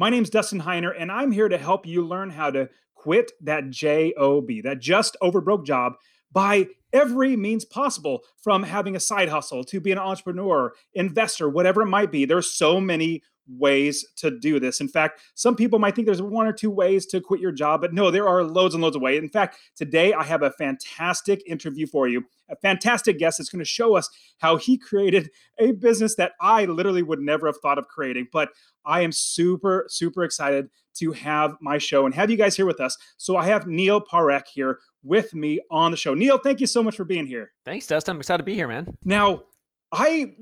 My name is Dustin Heiner, and I'm here to help you learn how to quit that JOB, that just over broke job, by every means possible from having a side hustle to be an entrepreneur, investor, whatever it might be. There's so many ways to do this. In fact, some people might think there's one or two ways to quit your job, but no, there are loads and loads of ways. In fact, today I have a fantastic interview for you, a fantastic guest that's going to show us how he created a business that I literally would never have thought of creating. But I am super, super excited to have my show and have you guys here with us. So I have Neil Parekh here with me on the show. Neil, thank you so much for being here. Thanks, Dustin. I'm excited to be here, man. Now, I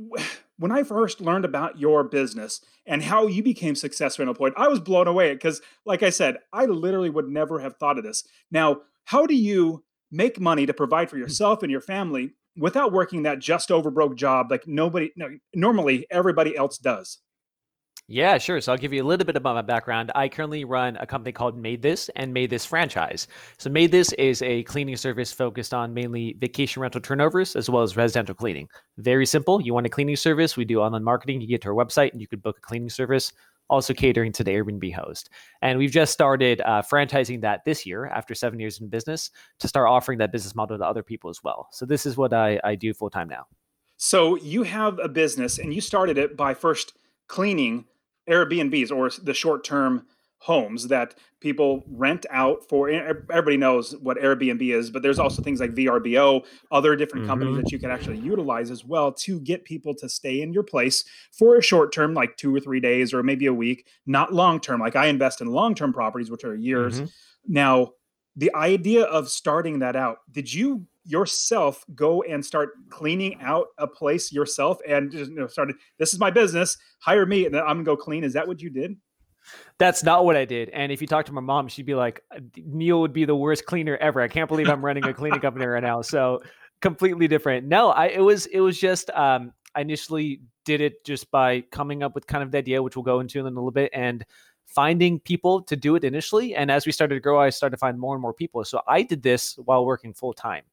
when I first learned about your business and how you became successful in a point, I was blown away because, like I said, I literally would never have thought of this. Now, how do you make money to provide for yourself and your family without working that just over broke job like nobody no, normally everybody else does? Yeah, sure. So I'll give you a little bit about my background. I currently run a company called MaidThis and MaidThis Franchise. So MaidThis is a cleaning service focused on mainly vacation rental turnovers as well as residential cleaning. Very simple. You want a cleaning service, we do online marketing. You get to our website and you could book a cleaning service. Also catering to the Airbnb host. And we've just started uh, franchising that this year after seven years in business to start offering that business model to other people as well. So this is what I, I do full time now. So you have a business and you started it by first cleaning Airbnbs or the short term homes that people rent out for everybody knows what airbnb is but there's also things like vrbo other different mm-hmm. companies that you can actually utilize as well to get people to stay in your place for a short term like two or three days or maybe a week not long term like i invest in long term properties which are years mm-hmm. now the idea of starting that out did you yourself go and start cleaning out a place yourself and just you know started this is my business hire me and then i'm gonna go clean. Is that what you did? That's not what i did. And if you talk to my mom she'd be like neil would be the worst cleaner ever. I can't believe i'm running a cleaning company right now. So completely different. No i it was it was just um i initially did it just by coming up with kind of the idea which we'll go into in a little bit and finding people to do it initially. And as we started to grow i started to find more and more people. So i did this while working full time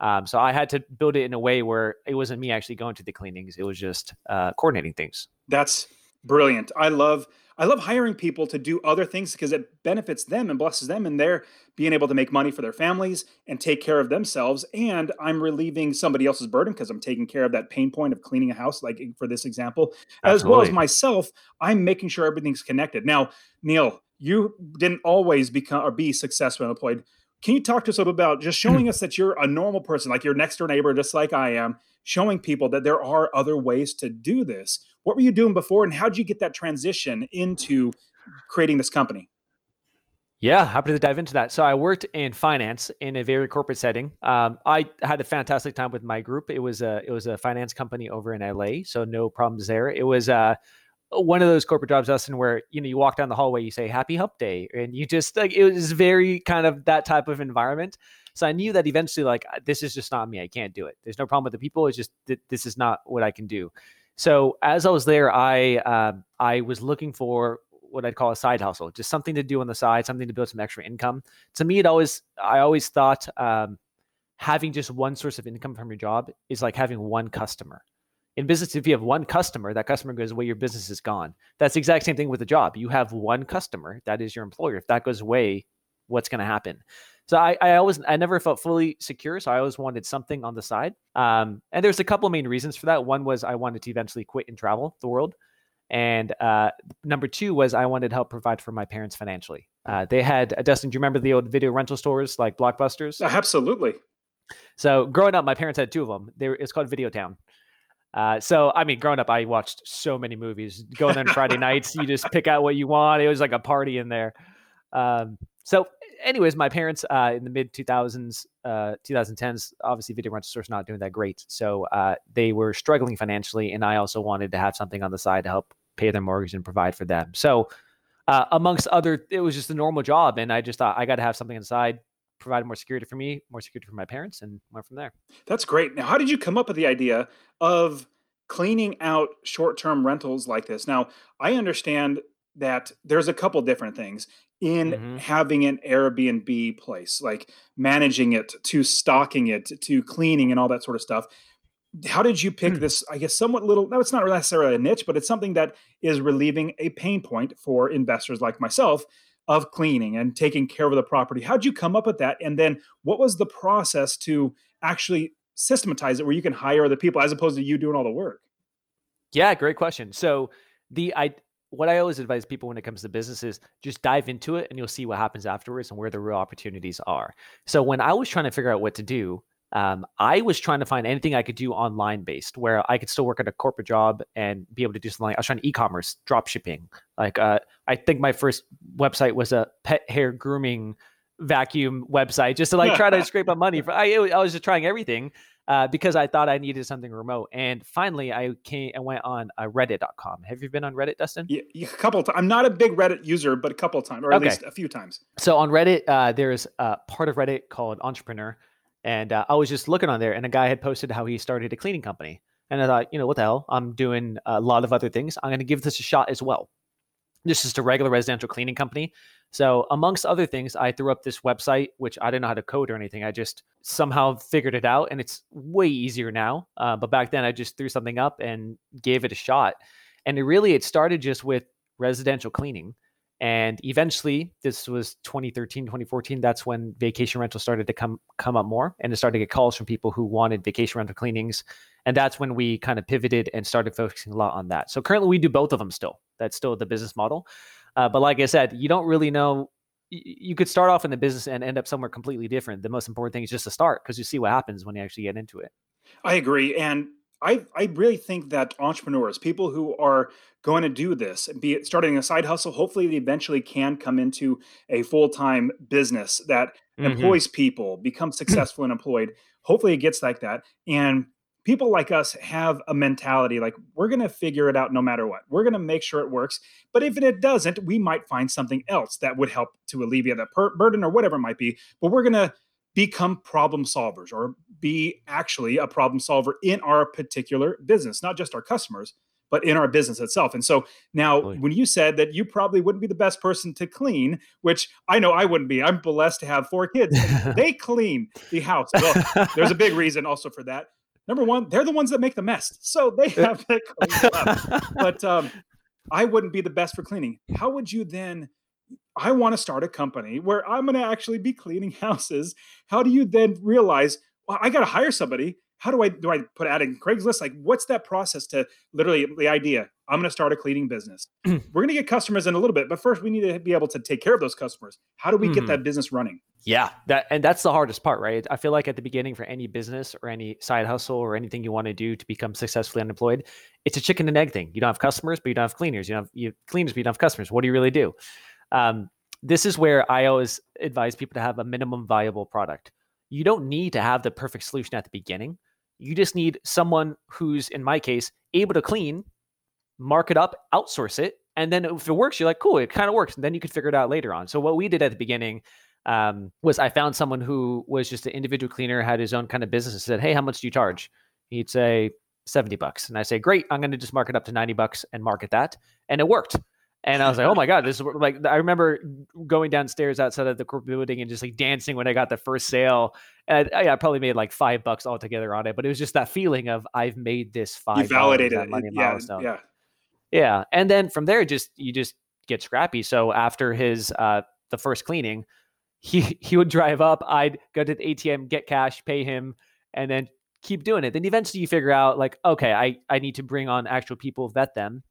um, so I had to build it in a way where it wasn't me actually going to the cleanings; it was just uh, coordinating things. That's brilliant. I love I love hiring people to do other things because it benefits them and blesses them, and they're being able to make money for their families and take care of themselves. And I'm relieving somebody else's burden because I'm taking care of that pain point of cleaning a house, like for this example, Absolutely. as well as myself. I'm making sure everything's connected. Now, Neil, you didn't always become or be successful and employed can you talk to us a little about just hmm. showing us that you're a normal person, like your next door neighbor, just like I am, showing people that there are other ways to do this? What were you doing before, and how did you get that transition into creating this company? Yeah, happy to dive into that. So I worked in finance in a very corporate setting. Um, I had a fantastic time with my group. It was a it was a finance company over in LA, so no problems there. It was uh, one of those corporate jobs, Dustin, where you know you walk down the hallway, you say "Happy Hump Day," and you just like it was very kind of that type of environment. So I knew that eventually, like this is just not me. I can't do it. There's no problem with the people. It's just th- this is not what I can do. So as I was there, I uh, I was looking for what I'd call a side hustle, just something to do on the side, something to build some extra income. To me, it always I always thought um, having just one source of income from your job is like having one customer in business if you have one customer that customer goes away your business is gone. That's the exact same thing with a job. You have one customer that is your employer. If that goes away what's going to happen? So I, I always i never felt fully secure so i always wanted something on the side. Um, and there's a couple main reasons for that. One was i wanted to eventually quit and travel the world. And uh, number two was i wanted to help provide for my parents financially. Uh, they had uh, dustin do you remember the old video rental stores like blockbusters? Absolutely. So growing up my parents had two of them they were, it's called videotown uh, so I mean, growing up, I watched so many movies. Going on Friday nights, you just pick out what you want. It was like a party in there. Um, so, anyways, my parents uh, in the mid 2000s, uh, 2010s, obviously, video rental stores not doing that great. So uh, they were struggling financially, and I also wanted to have something on the side to help pay their mortgage and provide for them. So uh, amongst other, it was just a normal job, and I just thought I got to have something inside, provide more security for me, more security for my parents, and went from there. That's great. Now, how did you come up with the idea of cleaning out short-term rentals like this? Now, I understand that there's a couple different things in hmm having an Airbnb place, like managing it to stocking it to cleaning and all that sort of stuff. How did you pick this? I guess somewhat little. No, it's not necessarily a niche, but it's something that is relieving a pain point for investors like myself of cleaning and taking care of the property. How'd you come up with that? And then what was the process to actually systematize it where you can hire other people as opposed to you doing all the work? Yeah, great question. So the I what I always advise people when it comes to businesses, just dive into it and you'll see what happens afterwards and where the real opportunities are. So when I was trying to figure out what to do, um, I was trying to find anything I could do online based where I could still work at a corporate job and be able to do something. Like, I was trying e-commerce, drop shipping. Like uh, I think my first website was a pet hair grooming vacuum website just to like try to scrape up money. For, I, I was just trying everything uh, because I thought I needed something remote. And finally, I came and went on uh, Reddit.com. Have you been on Reddit, Dustin? Yeah, a couple times. I'm not a big Reddit user, but a couple of times, or at Okay. least a few times. So on Reddit, uh, there's a part of Reddit called Entrepreneur, and uh, I was just looking on there, and a guy had posted how he started a cleaning company, and I thought, you know, what the hell? I'm doing a lot of other things. I'm going to give this a shot as well. This is a regular residential cleaning company. So amongst other things, I threw up this website, which I didn't know how to code or anything. I just somehow figured it out, and it's way easier now. Uh, but back then, I just threw something up and gave it a shot, and it really it started just with residential cleaning and eventually this was 2013 2014 that's when vacation rental started to come come up more and it started to get calls from people who wanted vacation rental cleanings. And that's when we kind of pivoted and started focusing a lot on that. So currently we do both of them still. That's still the business model. Uh, but like i said you don't really know you could start off in the business and end up somewhere completely different. The most important thing is just to start because you see what happens when you actually get into it. I agree, and I I really think that entrepreneurs, people who are going to do this, be it starting a side hustle, hopefully they eventually can come into a full time business that hmm employs people, become successful and employed. Hopefully it gets like that, and people like us have a mentality like we're going to figure it out no matter what. We're going to make sure it works, but if it doesn't, we might find something else that would help to alleviate that per- burden or whatever it might be. But we're going to become problem solvers or be actually a problem solver in our particular business, not just our customers, but in our business itself. And so now, Totally. when you said that you probably wouldn't be the best person to clean, which I know I wouldn't be, I'm blessed to have four kids. They clean the house. Well, there's a big reason also for that. Number one, they're the ones that make the mess, so they have to clean it up. But um, I wouldn't be the best for cleaning. How would you then? I want to start a company where I'm going to actually be cleaning houses. How do you then realize, well, I got to hire somebody? How do I do I put out in Craigslist? Like, what's that process to literally the idea? I'm going to start a cleaning business. We're going to get customers in a little bit, but first we need to be able to take care of those customers. How do we get Mhm. that business running? Yeah, that and that's the hardest part, right? I feel like at the beginning for any business or any side hustle or anything you want to do to become successfully unemployed, it's a chicken and egg thing. You don't have customers, but you don't have cleaners. You don't have you have cleaners, but you don't have customers. What do you really do? Um, this is where I always advise people to have a minimum viable product. You don't need to have the perfect solution at the beginning. You just need someone who's, in my case, able to clean, mark it up, outsource it, and then if it works, you're like, cool, it kind of works, and then you can figure it out later on. So what we did at the beginning um, was I found someone who was just an individual cleaner, had his own kind of business, and said, "Hey, how much do you charge?" He'd say seventy bucks, and I say, "Great, I'm going to just mark it up to ninety bucks and market that," and it worked. And I was like, "Oh my god, this is like." I remember going downstairs outside of the corporate building and just like dancing when I got the first sale. And I, I probably made like five bucks altogether on it, but it was just that feeling of I've made this five. You validated that it. money Yeah, milestone. yeah. Yeah, and then from there, just you just get scrappy. So after his uh the first cleaning, he he would drive up. I'd go to the ATM, get cash, pay him, and then keep doing it. Then eventually you figure out like, okay, I I need to bring on actual people, vet them,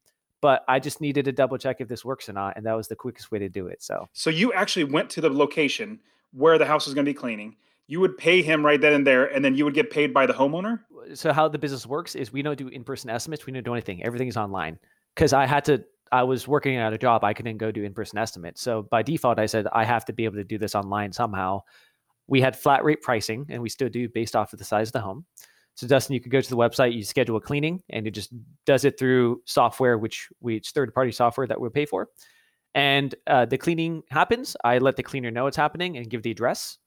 but I just needed to double check if this works or not, and that was the quickest way to do it. So So you actually went to the location where the house was going to be cleaning. You would pay him right then and there, and then you would get paid by the homeowner. so how the business works is we don't do in-person estimates. We don't do anything. Everything is online because I had to. I was working at a job. I couldn't go do in-person estimates. So by default, I said I have to be able to do this online somehow. We had flat rate pricing, and we still do based off of the size of the home. So Dustin, you could go to the website, you schedule a cleaning, and it just does it through software, which we it's third-party software that we pay for. And uh, the cleaning happens. I let the cleaner know it's happening and give the address.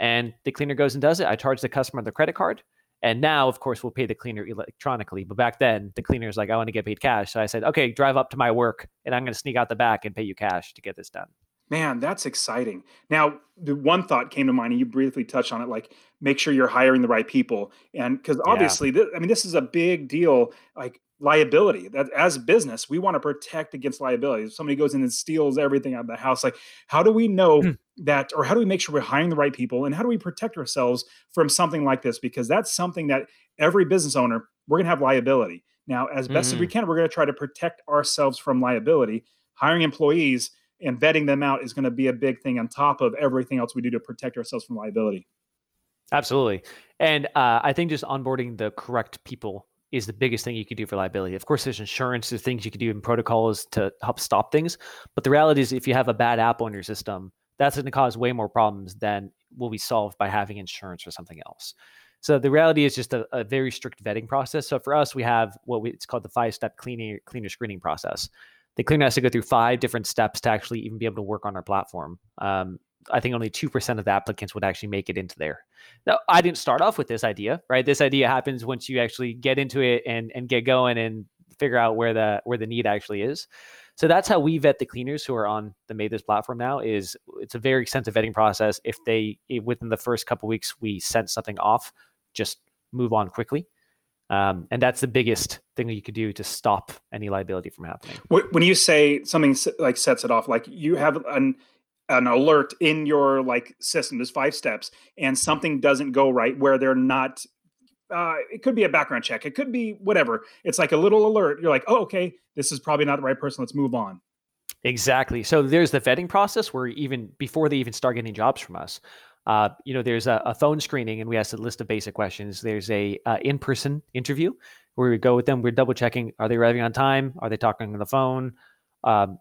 And the cleaner goes and does it. I charge the customer the credit card. And now, of course, we'll pay the cleaner electronically. But back then, the cleaner is like, I want to get paid cash. So I said, okay, drive up to my work and I'm going to sneak out the back and pay you cash to get this done. Man, that's exciting. Now, the one thought came to mind, and you briefly touched on it, like make sure you're hiring the right people, and because Yeah. obviously, th- I mean, this is a big deal. Like liability, that as business, we want to protect against liability. If somebody goes in and steals everything out of the house, like how do we know hmm. that, or how do we make sure we're hiring the right people, and how do we protect ourselves from something like this? Because that's something that every business owner we're going to have liability. Now, as best as we mm. can, we're going to try to protect ourselves from liability. Hiring employees and vetting them out is going to be a big thing on top of everything else we do to protect ourselves from liability. Absolutely. And uh, I think just onboarding the correct people is the biggest thing you can do for liability. Of course, there's insurance, there's things you can do in protocols to help stop things. But the reality is, if you have a bad app on your system, that's going to cause way more problems than will be solved by having insurance or something else. So the reality is just a, a very strict vetting process. So for us, we have what we, it's called the five-step cleaner cleaner screening process. The cleaner has to go through five different steps to actually even be able to work on our platform. Um, I think only two percent of the applicants would actually make it into there. Now, I didn't start off with this idea, right? This idea happens once you actually get into it and and get going and figure out where the where the need actually is. So that's how we vet the cleaners who are on the MaidThis platform now. Is it's a very extensive vetting process. If they within the first couple weeks we sent something off, just move on quickly. Um, and that's the biggest thing that you could do to stop any liability from happening. When you say something like sets it off, like you have an an alert in your like system, there's five steps, and something doesn't go right where they're not. Uh, it could be a background check. It could be whatever. It's like a little alert. You're like, oh, okay, this is probably not the right person. Let's move on. Exactly. So there's the vetting process where even before they even start getting jobs from us, uh, you know, there's a, a phone screening and we ask a list of basic questions. There's a uh, in-person interview where we go with them. We're double checking: are they arriving on time? Are they talking on the phone? Um,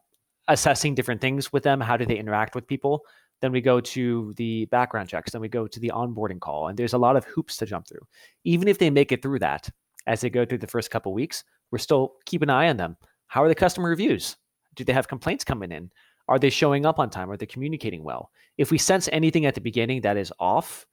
assessing different things with them. How do they interact with people? Then we go to the background checks. Then we go to the onboarding call, and there's a lot of hoops to jump through. Even if they make it through that, as they go through the first couple weeks, we're still keep an eye on them. How are the customer reviews? Do they have complaints coming in? Are they showing up on time? Are they communicating well? If we sense anything at the beginning that is off,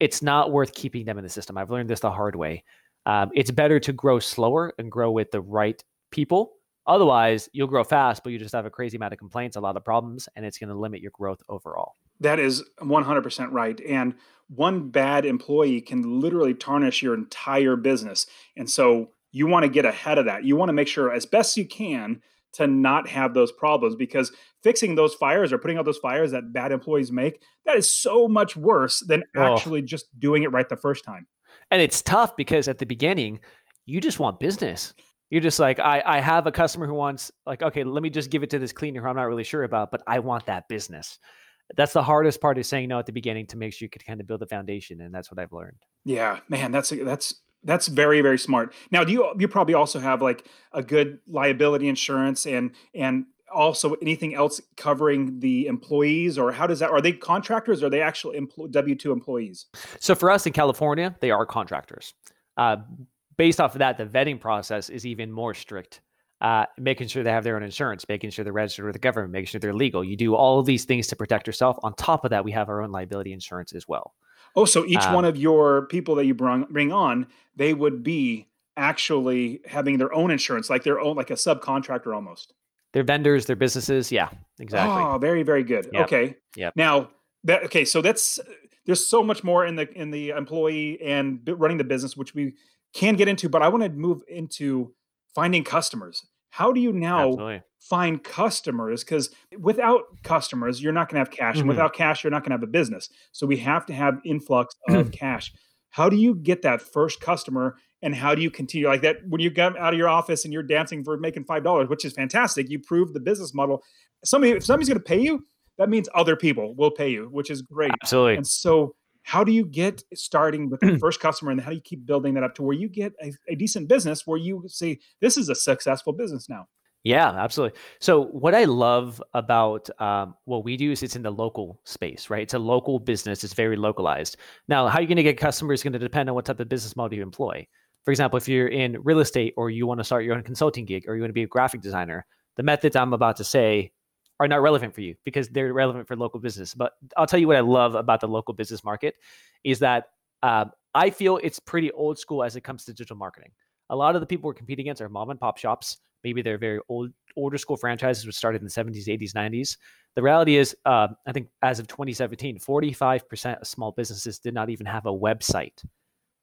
it's not worth keeping them in the system. I've learned this the hard way. Um, it's better to grow slower and grow with the right people. Otherwise, you'll grow fast, but you just have a crazy amount of complaints, a lot of problems, and it's going to limit your growth overall. That is 100% right. And one bad employee can literally tarnish your entire business. And so you want to get ahead of that. You want to make sure, as best you can, to not have those problems because fixing those fires or putting out those fires that bad employees make, that is so much worse than Oh. actually just doing it right the first time. And it's tough because at the beginning, you just want business. You're just like, I, I have a customer who wants, like, okay, let me just give it to this cleaner who I'm not really sure about, but I want that business. That's the hardest part is saying no at the beginning to make sure you could kind of build a foundation. And that's what I've learned. Yeah, man, that's that's that's very very smart. Now, do you you probably also have like a good liability insurance and and also anything else covering the employees or how does that are they contractors or are they actual W2 employees? So for us in California, they are contractors. Uh, based off of that, the vetting process is even more strict. Uh, making sure they have their own insurance, making sure they're registered with the government, making sure they're legal. You do all of these things to protect yourself. On top of that, we have our own liability insurance as well. Oh, so each Um, one of your people that you bring bring on, they would be actually having their own insurance, like their own like a subcontractor almost. Their vendors, their businesses. Yeah, exactly. Oh, very, very good. Yep. Okay. Yeah. Now that okay, so that's there's so much more in the in the employee and running the business, which we can get into, but I want to move into finding customers. How do you now Absolutely. Find customers? Because without customers, you're not going to have cash, and Mhm. without cash, you're not going to have a business. So we have to have influx of cash. How do you get that first customer? And how do you continue like that when you get out of your office and you're dancing for making five dollars, which is fantastic? You prove the business model. Somebody, if somebody's going to pay you, that means other people will pay you, which is great. Absolutely. And so, how do you get starting with the first customer, and how do you keep building that up to where you get a, a decent business where you say this is a successful business now? Yeah, absolutely. So what I love about um, what we do is it's in the local space, right? It's a local business. It's very localized. Now, how you're going to get customers is going to depend on what type of business model you employ. For example, if you're in real estate or you want to start your own consulting gig or you want to be a graphic designer, the methods I'm about to say are not relevant for you because they're relevant for local business. But I'll tell you what I love about the local business market is that uh, I feel it's pretty old school as it comes to digital marketing. A lot of the people we're competing against are mom and pop shops. Maybe they're very old, older school franchises which started in the 70s, 80s, 90s. The reality is, uh, I think as of 2017, 45% of small businesses did not even have a website,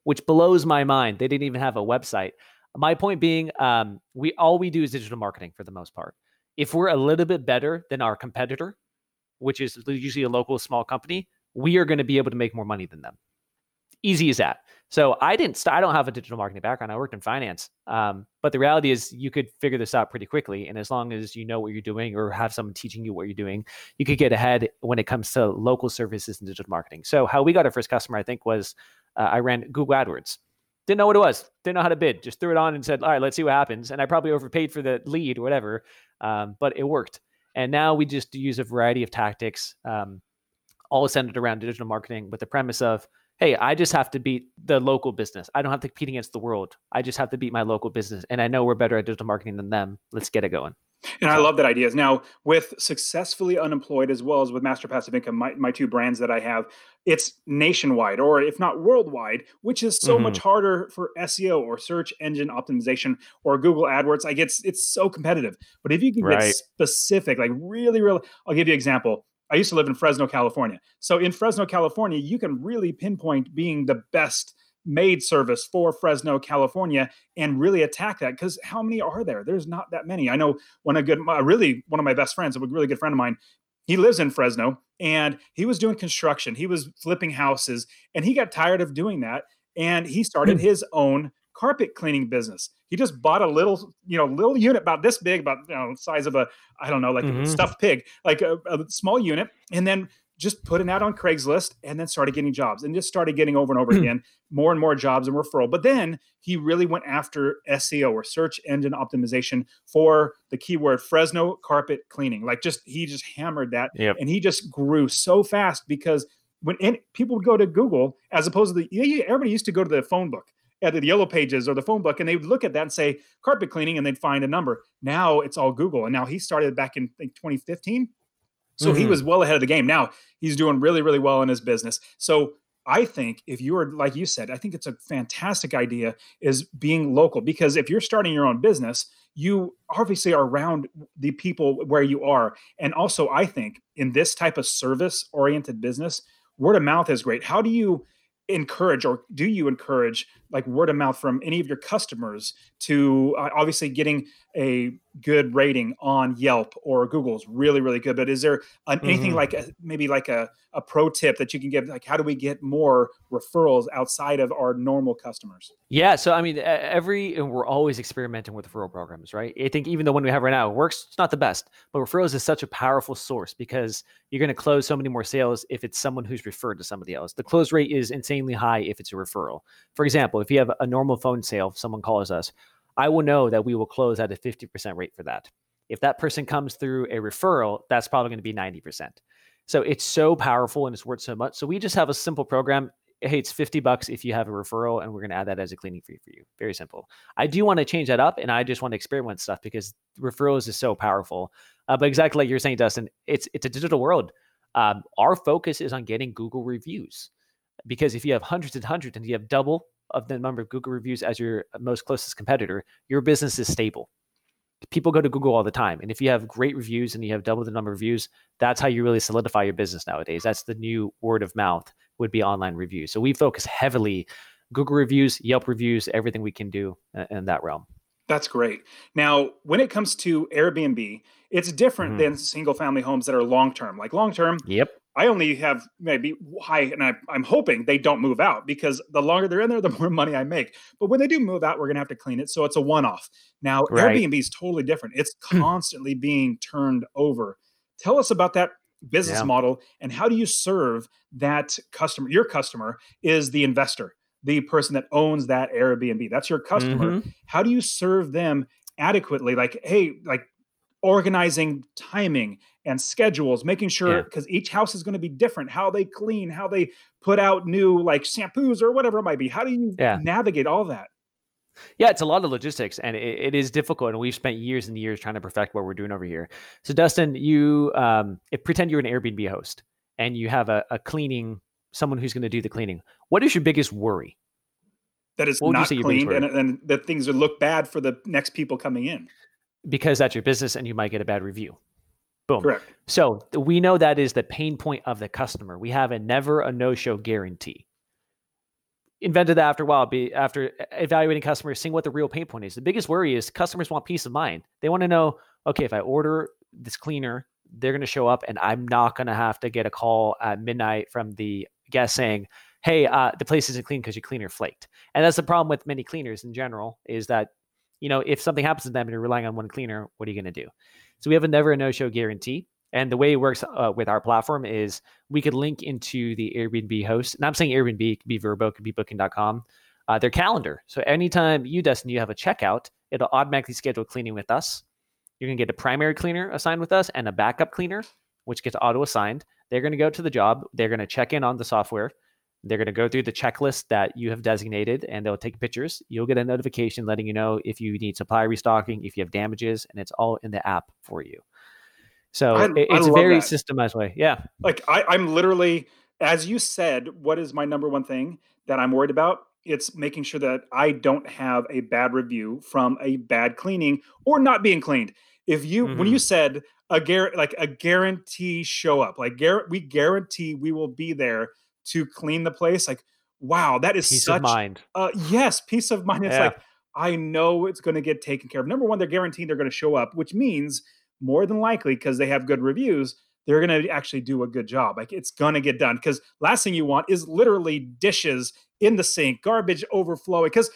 which blows my mind. They didn't even have a website. My point being, um, we all we do is digital marketing for the most part. If we're a little bit better than our competitor, which is usually a local small company, we are going to be able to make more money than them. Easy as that. So I didn't. St- I don't have a digital marketing background. I worked in finance, um, but the reality is you could figure this out pretty quickly. And as long as you know what you're doing or have someone teaching you what you're doing, you could get ahead when it comes to local services and digital marketing. So how we got our first customer, I think, was uh, I ran Google AdWords. Didn't know what it was. Didn't know how to bid. Just threw it on and said, "All right, let's see what happens." And I probably overpaid for the lead or whatever, um, but it worked. And now we just use a variety of tactics, um, all centered around digital marketing, with the premise of, "Hey, I just have to beat the local business. I don't have to compete against the world. I just have to beat my local business." And I know we're better at digital marketing than them. Let's get it going. And I love that idea. Now, with successfully unemployed as well as with Master Passive Income, my, my two brands that I have, it's nationwide or if not worldwide, which is so mm-hmm. much harder for SEO or search engine optimization or Google AdWords. Like it's it's so competitive. But if you can right. get specific, like really, really, I'll give you an example. I used to live in Fresno, California. So in Fresno, California, you can really pinpoint being the best maid service for Fresno, California, and really attack that. Because how many are there? There's not that many. I know one a good, really one of my best friends, a really good friend of mine. He lives in Fresno, and he was doing construction. He was flipping houses, and he got tired of doing that, and he started hmm. his own carpet cleaning business. He just bought a little, you know, little unit about this big, about you know, size of a, I don't know, like mm-hmm. a stuffed pig, like a, a small unit, and then just put an ad on Craigslist and then started getting jobs and just started getting over and over again more and more jobs and referral. But then he really went after SEO or search engine optimization for the keyword Fresno carpet cleaning. Like just he just hammered that yep. and he just grew so fast because when people would go to Google as opposed to the everybody used to go to the phone book at the yellow pages or the phone book and they would look at that and say carpet cleaning and they'd find a number. Now it's all Google. And now he started back in 2015 so mm-hmm. he was well ahead of the game. Now he's doing really, really well in his business. So I think if you're like you said, I think it's a fantastic idea is being local because if you're starting your own business, you obviously are around the people where you are. And also, I think in this type of service oriented business, word of mouth is great. How do you encourage or do you encourage like word of mouth from any of your customers to uh, obviously getting a good rating on Yelp or Google is really really good. But is there an, anything mm-hmm. like a, maybe like a, a pro tip that you can give? Like how do we get more referrals outside of our normal customers? Yeah so I mean every and we're always experimenting with referral programs right? I think even the one we have right now works it's not the best but referrals is such a powerful source because you're going to close so many more sales if it's someone who's referred to somebody else. The close rate is insanely high if it's a referral. For example if you have a normal phone sale, if someone calls us, I will know that we will close at a 50% rate for that. If that person comes through a referral, that's probably going to be 90%. So it's so powerful and it's worth so much. So we just have a simple program. Hey, it's 50 bucks if you have a referral, and we're going to add that as a cleaning fee for you. Very simple. I do want to change that up, and I just want to experiment stuff because referrals is so powerful. Uh, but exactly like you're saying, Dustin, it's it's a digital world. Um, our focus is on getting Google reviews because if you have hundreds and hundreds and you have double of the number of Google reviews as your most closest competitor, your business is stable. People go to Google all the time. And if you have great reviews and you have double the number of views, that's how you really solidify your business nowadays. That's the new word of mouth would be online reviews. So we focus heavily Google reviews, Yelp reviews, everything we can do in that realm. That's great. Now, when it comes to Airbnb, it's different mm-hmm. than single family homes that are long term. Like long term, yep. I only have maybe high, and I, am hoping they don't move out because the longer they're in there, the more money I make. But when they do move out, we're going to have to clean it. So it's a one off. Now, right. Airbnb is totally different. It's hmm. constantly being turned over. Tell us about that business yeah. model and how do you serve that customer? Your customer is the investor, the person that owns that Airbnb. That's your customer. Mm-hmm. How do you serve them adequately? Like, hey, like organizing timing and schedules, making sure because yeah. each house is going to be different, how they clean, how they put out new like shampoos or whatever it might be. How do you yeah. navigate all that? Yeah, it's a lot of logistics and it, it is difficult. And we've spent years and years trying to perfect what we're doing over here. So, Dustin, you um, pretend you're an Airbnb host and you have a, a cleaning, someone who's going to do the cleaning. What is your biggest worry? That is not cleaned and, and that things would look bad for the next people coming in. Because that's your business and you might get a bad review. Boom. Correct. So we know that is the pain point of the customer. We have a never a no show guarantee invented that after a while, be after evaluating customers, seeing what the real pain point is. The biggest worry is customers want peace of mind. They want to know, okay, if I order this cleaner, they're going to show up and I'm not going to have to get a call at midnight from the guest saying, hey, uh, the place isn't clean because your cleaner flaked. And that's the problem with many cleaners in general is that, you know, if something happens to them and you're relying on one cleaner, what are you going to do? So we have a never a no show guarantee. And the way it works uh, with our platform is we could link into the Airbnb host. And I'm saying Airbnb, could be Vrbo, it could be booking.com, uh, their calendar. So anytime you, Dustin, you have a checkout, it'll automatically schedule cleaning with us. You're going to get a primary cleaner assigned with us and a backup cleaner, which gets auto assigned. They're going to go to the job. They're going to check in on the software. They're going to go through the checklist that you have designated and they'll take pictures. You'll get a notification letting you know if you need supply restocking, if you have damages, and it's all in the app for you. So I, it's a very that. systemized way. Yeah. Like I, I'm literally, as you said, what is my number one thing that I'm worried about? It's making sure that I don't have a bad review from a bad cleaning or not being cleaned. If you, mm-hmm. when you mm-hmm. said a gar- like a guarantee show up, like gar- we guarantee we will be there to clean the place. Like, wow, that is peace such of mind. Uh, yes, peace of mind. It's yeah. like I know it's going to get taken care of. Number one, they're guaranteeing they're going to show up, which means more than likely because they have good reviews they're going to actually do a good job like it's going to get done because last thing you want is literally dishes in the sink garbage overflowing because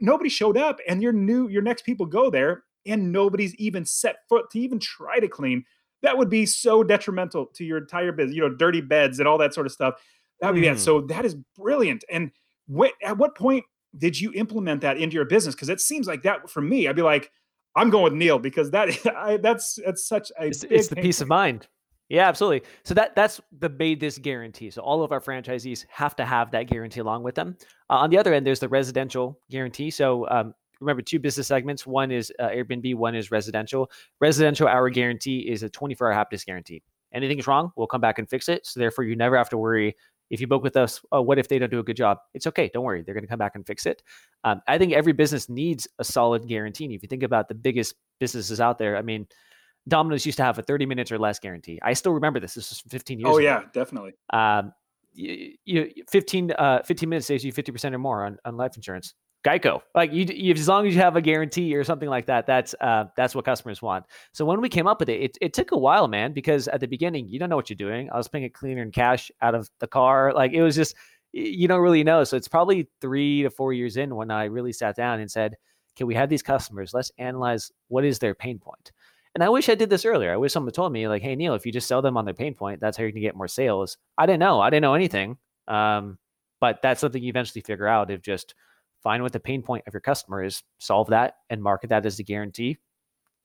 nobody showed up and your new your next people go there and nobody's even set foot to even try to clean that would be so detrimental to your entire business you know dirty beds and all that sort of stuff that would be bad mm. so that is brilliant and what at what point did you implement that into your business because it seems like that for me i'd be like I'm going with Neil because that I, that's that's such a it's, it's the peace of mind. Yeah, absolutely. So that that's the MaidThis guarantee. So all of our franchisees have to have that guarantee along with them. Uh, on the other end, there's the residential guarantee. So um, remember, two business segments. One is uh, Airbnb. One is residential. Residential, hour guarantee is a 24-hour happiness guarantee. Anything's wrong, we'll come back and fix it. So therefore, you never have to worry if you book with us, oh, what if they don't do a good job? It's okay. Don't worry. They're going to come back and fix it. Um, I think every business needs a solid guarantee. if you think about the biggest businesses out there, I mean, Domino's used to have a 30 minutes or less guarantee. I still remember this. This was 15 years ago. oh, ago. yeah, definitely. Um, you, you 15, uh, 15 minutes saves you 50% or more on, on life insurance. Geico. Like you, you, as long as you have a guarantee or something like that, that's uh, that's what customers want. So when we came up with it, it, it took a while, man, because at the beginning you don't know what you're doing. I was paying a cleaner and cash out of the car, like it was just you don't really know. So it's probably three to four years in when I really sat down and said, "Okay, we have these customers. Let's analyze what is their pain point." And I wish I did this earlier. I wish someone told me, like, "Hey, Neil, if you just sell them on their pain point, that's how you're gonna get more sales." I didn't know. I didn't know anything. Um, but that's something you eventually figure out if just find what the pain point of your customer is, solve that, and market that as the guarantee.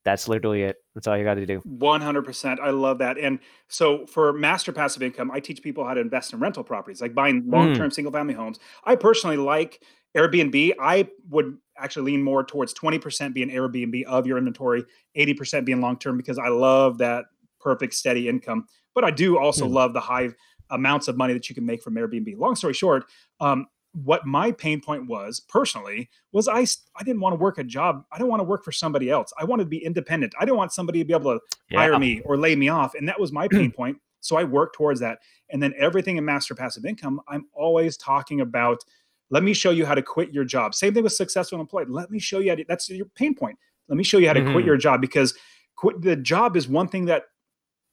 That's literally it. That's all you got to do. 100%. I love that. And so for master passive income, I teach people how to invest in rental properties, like buying long term mm. single family homes. I personally like Airbnb. I would actually lean more towards 20% being Airbnb of your inventory, 80% being long term because I love that perfect steady income. But I do also mm. love the high amounts of money that you can make from Airbnb. Long story short, um, what my pain point was personally was I I didn't want to work a job. I don't want to work for somebody else. I wanted to be independent. I don't want somebody to be able to yeah. hire me or lay me off. And that was my pain point. So I worked towards that. And then everything in master passive income, I'm always talking about let me show you how to quit your job. Same thing with successful employed. Let me show you how to, that's your pain point. Let me show you how to mm-hmm. quit your job because quit the job is one thing that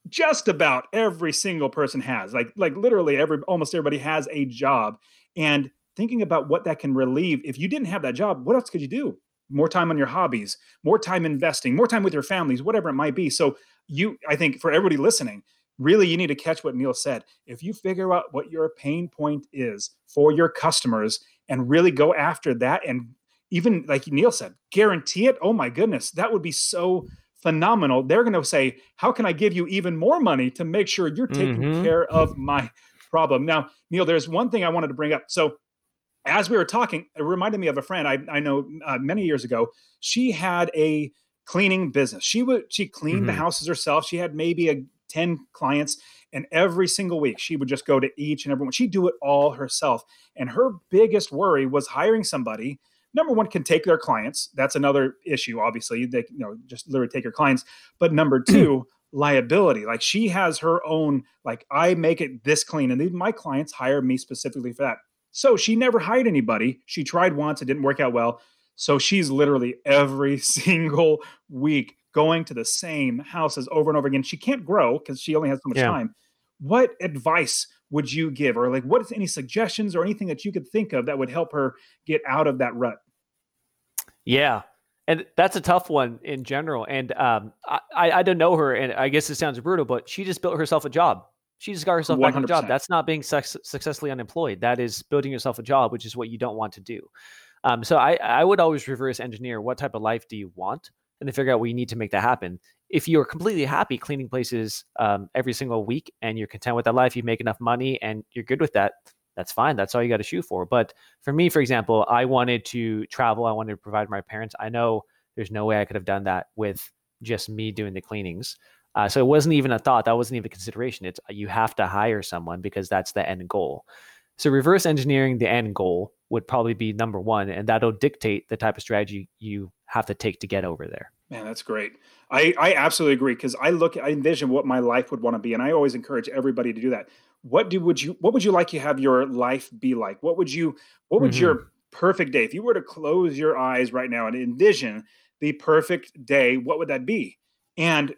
just about every single person has. Like like literally every almost everybody has a job. And thinking about what that can relieve. If you didn't have that job, what else could you do? More time on your hobbies, more time investing, more time with your families, whatever it might be. So, you, I think for everybody listening, really you need to catch what Neil said. If you figure out what your pain point is for your customers and really go after that, and even like Neil said, guarantee it, oh my goodness, that would be so phenomenal. They're going to say, How can I give you even more money to make sure you're taking mm-hmm. care of my problem? Now, Neil, there's one thing I wanted to bring up. So, as we were talking, it reminded me of a friend I, I know uh, many years ago. She had a cleaning business. She would she cleaned mm-hmm. the houses herself. She had maybe a 10 clients and every single week she would just go to each and every one. She'd do it all herself. And her biggest worry was hiring somebody number one can take their clients that's another issue obviously they you know just literally take your clients but number two liability like she has her own like i make it this clean and my clients hire me specifically for that so she never hired anybody she tried once it didn't work out well so she's literally every single week going to the same houses over and over again. She can't grow because she only has so much yeah. time. What advice would you give, or like, what is any suggestions or anything that you could think of that would help her get out of that rut? Yeah, and that's a tough one in general. And um, I, I don't know her, and I guess it sounds brutal, but she just built herself a job. She just got herself 100%. back a job. That's not being su- successfully unemployed. That is building yourself a job, which is what you don't want to do. Um, so I, I would always reverse engineer what type of life do you want, and then figure out what you need to make that happen. If you're completely happy cleaning places um, every single week and you're content with that life, you make enough money and you're good with that, that's fine. That's all you got to shoot for. But for me, for example, I wanted to travel. I wanted to provide my parents. I know there's no way I could have done that with just me doing the cleanings. Uh, so it wasn't even a thought. That wasn't even a consideration. It's you have to hire someone because that's the end goal. So reverse engineering the end goal would probably be number one, and that'll dictate the type of strategy you have to take to get over there. Man, that's great. I, I absolutely agree because I look, I envision what my life would want to be, and I always encourage everybody to do that. What do would you what would you like to have your life be like? What would you what would mm-hmm. your perfect day if you were to close your eyes right now and envision the perfect day? What would that be? And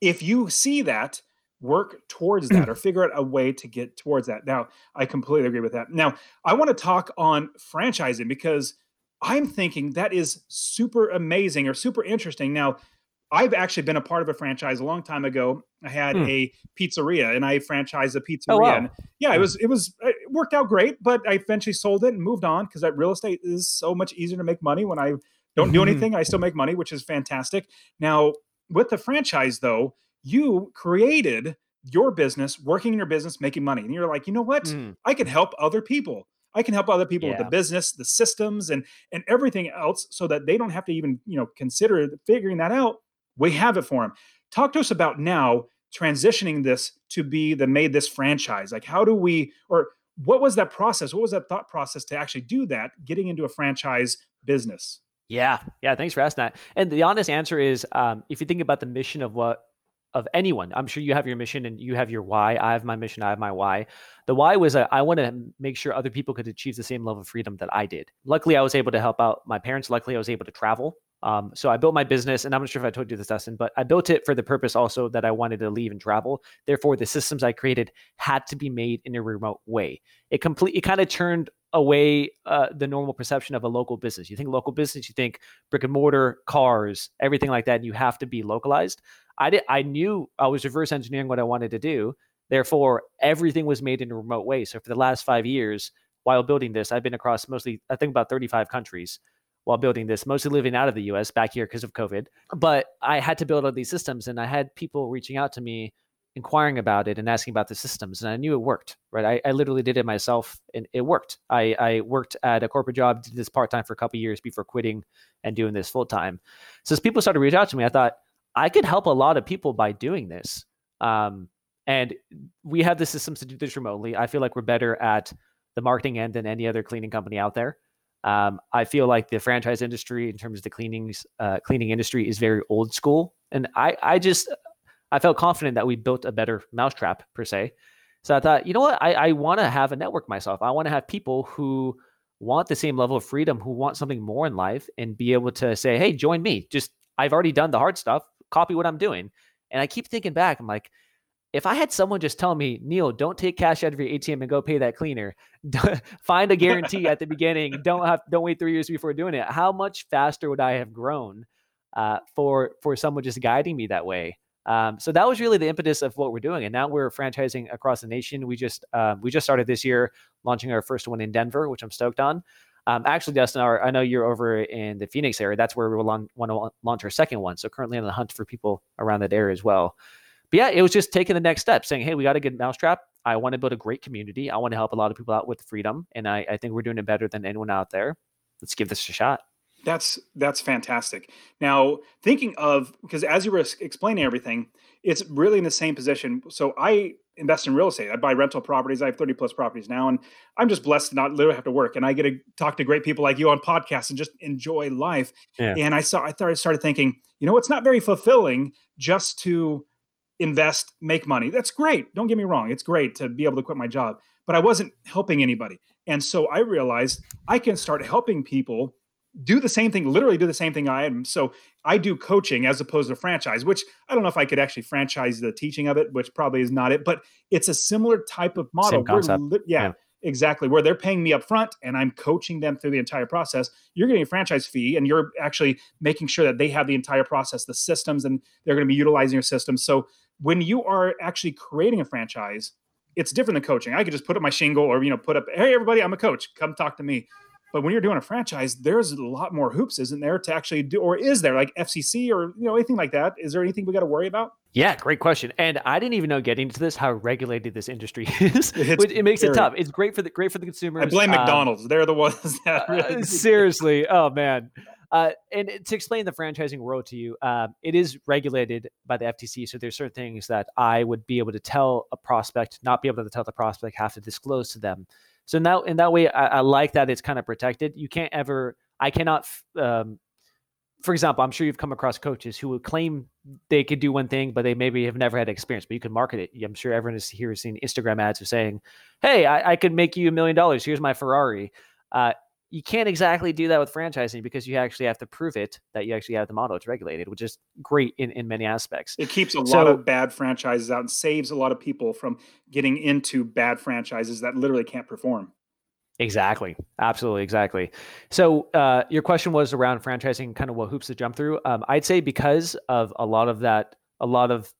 if you see that, work towards that or figure out a way to get towards that. Now, I completely agree with that. Now, I want to talk on franchising because I'm thinking that is super amazing or super interesting. Now, I've actually been a part of a franchise a long time ago. I had hmm. a pizzeria and I franchised a pizzeria. Oh, wow. And yeah, it was it was it worked out great, but I eventually sold it and moved on because that real estate is so much easier to make money when I don't do anything. I still make money, which is fantastic. Now, with the franchise though, you created your business, working in your business, making money. And you're like, you know what? Mm. I can help other people. I can help other people yeah. with the business, the systems, and and everything else, so that they don't have to even you know consider figuring that out. We have it for them. Talk to us about now transitioning this to be the MaidThis franchise. Like, how do we or what was that process? What was that thought process to actually do that? Getting into a franchise business. Yeah, yeah. Thanks for asking that. And the honest answer is, um, if you think about the mission of what of anyone. I'm sure you have your mission and you have your why. I have my mission. I have my why. The why was uh, I want to make sure other people could achieve the same level of freedom that I did. Luckily, I was able to help out my parents. Luckily, I was able to travel. Um, so I built my business, and I'm not sure if I told you this, Dustin, but I built it for the purpose also that I wanted to leave and travel. Therefore, the systems I created had to be made in a remote way. It complete, it kind of turned away uh, the normal perception of a local business. You think local business, you think brick and mortar, cars, everything like that, and you have to be localized. I did. I knew I was reverse engineering what I wanted to do. Therefore, everything was made in a remote way. So for the last five years, while building this, I've been across mostly, I think, about 35 countries while building this, mostly living out of the US back here because of COVID. But I had to build all these systems and I had people reaching out to me inquiring about it and asking about the systems and i knew it worked right i, I literally did it myself and it worked I, I worked at a corporate job did this part-time for a couple years before quitting and doing this full-time so as people started to reach out to me i thought I could help a lot of people by doing this. Um, and we have the systems to do this remotely. I feel like we're better at the marketing end than any other cleaning company out there. Um, I feel like the franchise industry, in terms of the cleanings, uh, cleaning industry, is very old school, and I, I just, I felt confident that we built a better mousetrap per se. So I thought, you know what, I, I want to have a network myself. I want to have people who want the same level of freedom, who want something more in life, and be able to say, hey, join me. Just I've already done the hard stuff copy what I'm doing. And I keep thinking back, I'm like, if I had someone just tell me, Neil, don't take cash out of your ATM and go pay that cleaner. Find a guarantee at the beginning. Don't have don't wait three years before doing it. How much faster would I have grown uh, for for someone just guiding me that way? Um, so that was really the impetus of what we're doing, and now we're franchising across the nation. We just uh, we just started this year launching our first one in Denver, which I'm stoked on. Um, actually, Dustin, our, I know you're over in the Phoenix area. That's where we will want to launch our second one. So currently on the hunt for people around that area as well. But yeah, it was just taking the next step, saying, "Hey, we got a good mousetrap. I want to build a great community. I want to help a lot of people out with freedom, and I, I think we're doing it better than anyone out there. Let's give this a shot. That's that's fantastic. Now, thinking of because as you were explaining everything, it's really in the same position. So I invest in real estate. I buy rental properties. I have 30 plus properties now, and I'm just blessed to not literally have to work. And I get to talk to great people like you on podcasts and just enjoy life. Yeah. And I saw I thought I started thinking, you know, it's not very fulfilling just to invest, make money. That's great. Don't get me wrong. It's great to be able to quit my job, but I wasn't helping anybody. And so I realized I can start helping people do the same thing, literally do the same thing I am. So I do coaching as opposed to franchise, which I don't know if I could actually franchise the teaching of it, which probably is not it, but it's a similar type of model. Same concept. Li- yeah, yeah, exactly. Where they're paying me up front and I'm coaching them through the entire process. You're getting a franchise fee and you're actually making sure that they have the entire process, the systems, and they're going to be utilizing your systems. So when you are actually creating a franchise, it's different than coaching. I could just put up my shingle or you know put up, hey everybody, I'm a coach, come talk to me. But when you're doing a franchise, there's a lot more hoops, isn't there, to actually do, or is there like FCC or you know anything like that? Is there anything we got to worry about? Yeah, great question. And I didn't even know getting into this how regulated this industry is. it makes very, it tough. It's great for the great for the consumer. I blame um, McDonald's. They're the ones that uh, really uh, seriously. Oh man. Uh, and to explain the franchising world to you, uh, it is regulated by the FTC. So there's certain things that I would be able to tell a prospect, not be able to tell the prospect, have to disclose to them. So now in that way, I, I like that it's kind of protected. You can't ever, I cannot, um, for example, I'm sure you've come across coaches who would claim they could do one thing, but they maybe have never had experience, but you can market it. I'm sure everyone is here has seen Instagram ads of saying, Hey, I, I could make you a million dollars. Here's my Ferrari. Uh, you can't exactly do that with franchising because you actually have to prove it that you actually have the model. It's regulated, which is great in, in many aspects. It keeps a so, lot of bad franchises out and saves a lot of people from getting into bad franchises that literally can't perform. Exactly. Absolutely. Exactly. So, uh, your question was around franchising, kind of what hoops to jump through. Um, I'd say because of a lot of that, a lot of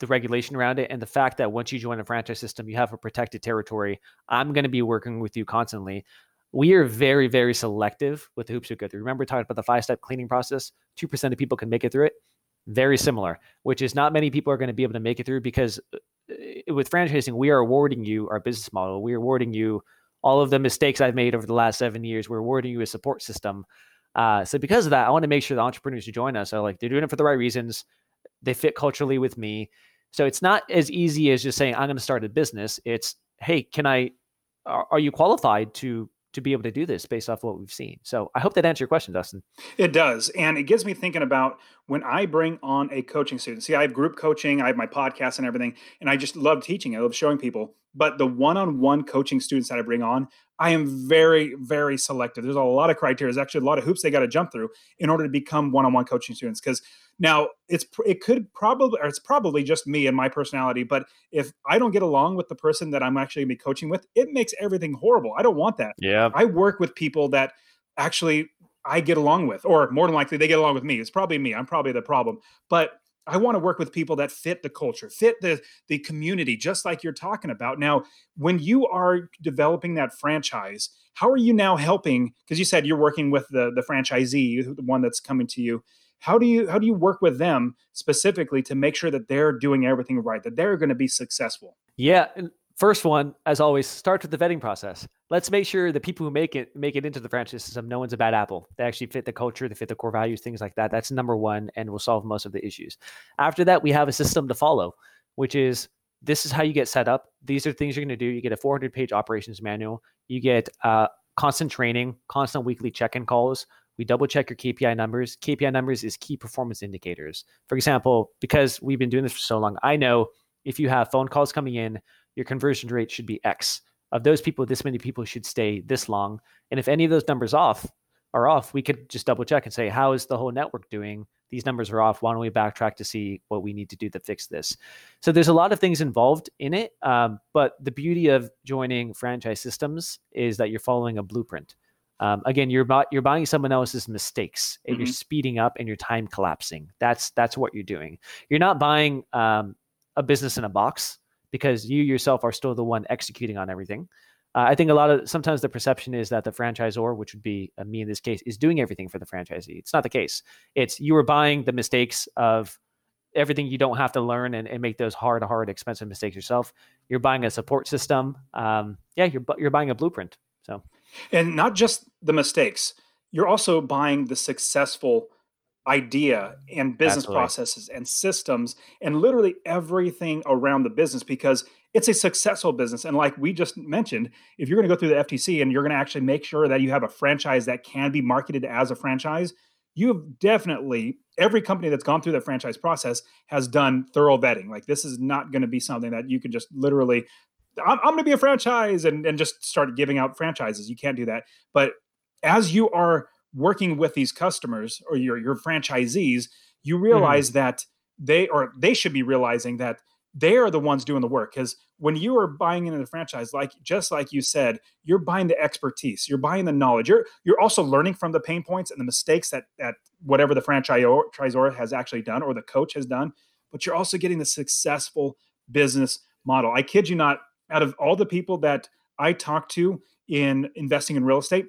the regulation around it, and the fact that once you join a franchise system, you have a protected territory. I'm going to be working with you constantly we are very, very selective with the hoops we go through. Remember we talked about the five step cleaning process? 2% of people can make it through it. Very similar, which is not many people are going to be able to make it through because uh, with franchising, we are awarding you our business model. We are awarding you all of the mistakes I've made over the last seven years. We're awarding you a support system. Uh, so because of that, I want to make sure the entrepreneurs who join us are like they're doing it for the right reasons. They fit culturally with me. So it's not as easy as just saying I'm going to start a business. It's hey, can I? Are, are you qualified to to be able to do this based off what we've seen. So I hope that answers your question, Dustin. It does. And it gets me thinking about when I bring on a coaching student. See, I have group coaching, I have my podcast and everything, and I just love teaching. I love showing people. But the one-on-one coaching students that I bring on, I am very, very selective. There's a lot of criteria. There's actually a lot of hoops they got to jump through in order to become one-on-one coaching students. Because now it's it could probably or it's probably just me and my personality, but if I don't get along with the person that I'm actually gonna be coaching with, it makes everything horrible. I don't want that. Yeah. I work with people that actually I get along with, or more than likely they get along with me. It's probably me. I'm probably the problem. But I want to work with people that fit the culture, fit the the community, just like you're talking about. Now, when you are developing that franchise, how are you now helping? Because you said you're working with the the franchisee, the one that's coming to you how do you how do you work with them specifically to make sure that they're doing everything right that they're going to be successful? Yeah first one as always start with the vetting process. Let's make sure the people who make it make it into the franchise system no one's a bad apple. They actually fit the culture they fit the core values things like that. That's number one and will solve most of the issues. After that we have a system to follow which is this is how you get set up. These are things you're going to do. You get a 400 page operations manual. You get uh, constant training constant weekly check-in calls we double check your KPI numbers. KPI numbers is key performance indicators. For example, because we've been doing this for so long, I know if you have phone calls coming in, your conversion rate should be X. Of those people, this many people should stay this long. And if any of those numbers off are off, we could just double check and say, how is the whole network doing? These numbers are off. Why don't we backtrack to see what we need to do to fix this? So there's a lot of things involved in it. Um, but the beauty of joining franchise systems is that you're following a blueprint. Um, again, you're bu- you're buying someone else's mistakes, and mm-hmm. you're speeding up, and your time collapsing. That's that's what you're doing. You're not buying um, a business in a box because you yourself are still the one executing on everything. Uh, I think a lot of sometimes the perception is that the franchisor, which would be uh, me in this case, is doing everything for the franchisee. It's not the case. It's you are buying the mistakes of everything you don't have to learn and, and make those hard, hard, expensive mistakes yourself. You're buying a support system. Um, yeah, you're you're buying a blueprint. So, and not just the mistakes. You're also buying the successful idea and business Absolutely. processes and systems and literally everything around the business because it's a successful business. And like we just mentioned, if you're going to go through the FTC and you're going to actually make sure that you have a franchise that can be marketed as a franchise, you have definitely every company that's gone through the franchise process has done thorough vetting. Like this is not going to be something that you can just literally, I'm, I'm going to be a franchise and, and just start giving out franchises. You can't do that. But as you are working with these customers or your, your franchisees, you Mm-hmm. realize that they or they should be realizing that they are the ones doing the work because when you are buying into the franchise like just like you said you're buying the expertise you're buying the knowledge you're you're also learning from the pain points and the mistakes that that whatever the franchisor has actually done or the coach has done but you're also getting the successful business model i kid you not out of all the people that i talk to in investing in real estate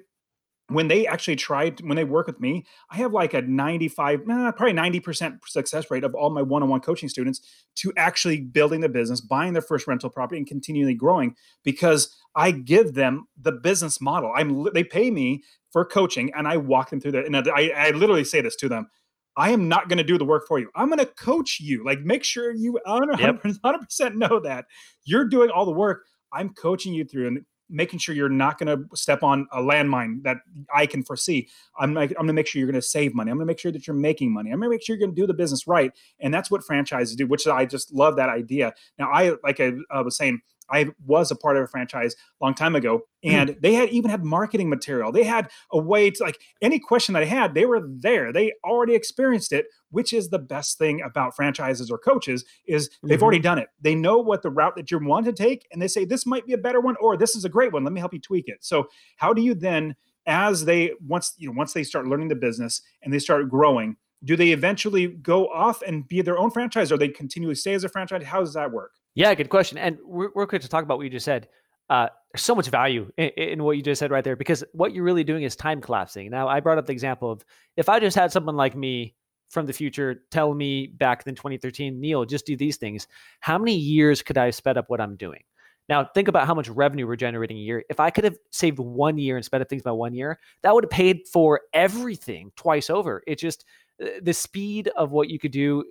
when they actually tried when they work with me i have like a 95 nah, probably 90% success rate of all my one-on-one coaching students to actually building the business buying their first rental property and continually growing because i give them the business model. I'm they pay me for coaching and i walk them through that and i, I literally say this to them I am not going to do the work for you. I'm going to coach you. Like, make sure you 100%, Yep. 100% know that you're doing all the work. I'm coaching you through and making sure you're not going to step on a landmine that I can foresee. I'm like, I'm going to make sure you're going to save money. I'm going to make sure that you're making money. I'm going to make sure you're going to do the business right. And that's what franchises do, which I just love that idea. Now, I like I, I was saying, I was a part of a franchise a long time ago, and they had even had marketing material. They had a way to like any question that I had, they were there. They already experienced it, which is the best thing about franchises or coaches is they've Mhm. already done it. They know what the route that you want to take, and they say this might be a better one, or this is a great one. Let me help you tweak it. So, how do you then, as they once you know once they start learning the business and they start growing, do they eventually go off and be their own franchise, or they continually stay as a franchise? How does that work? Yeah, good question. And we're, we're quick to talk about what you just said. Uh, there's so much value in, in what you just said right there because what you're really doing is time collapsing. Now, I brought up the example of if I just had someone like me from the future tell me back in 2013, Neel, just do these things. How many years could I have sped up what I'm doing? Now, think about how much revenue we're generating a year. If I could have saved one year and sped up things by one year, that would have paid for everything twice over. It just, the speed of what you could do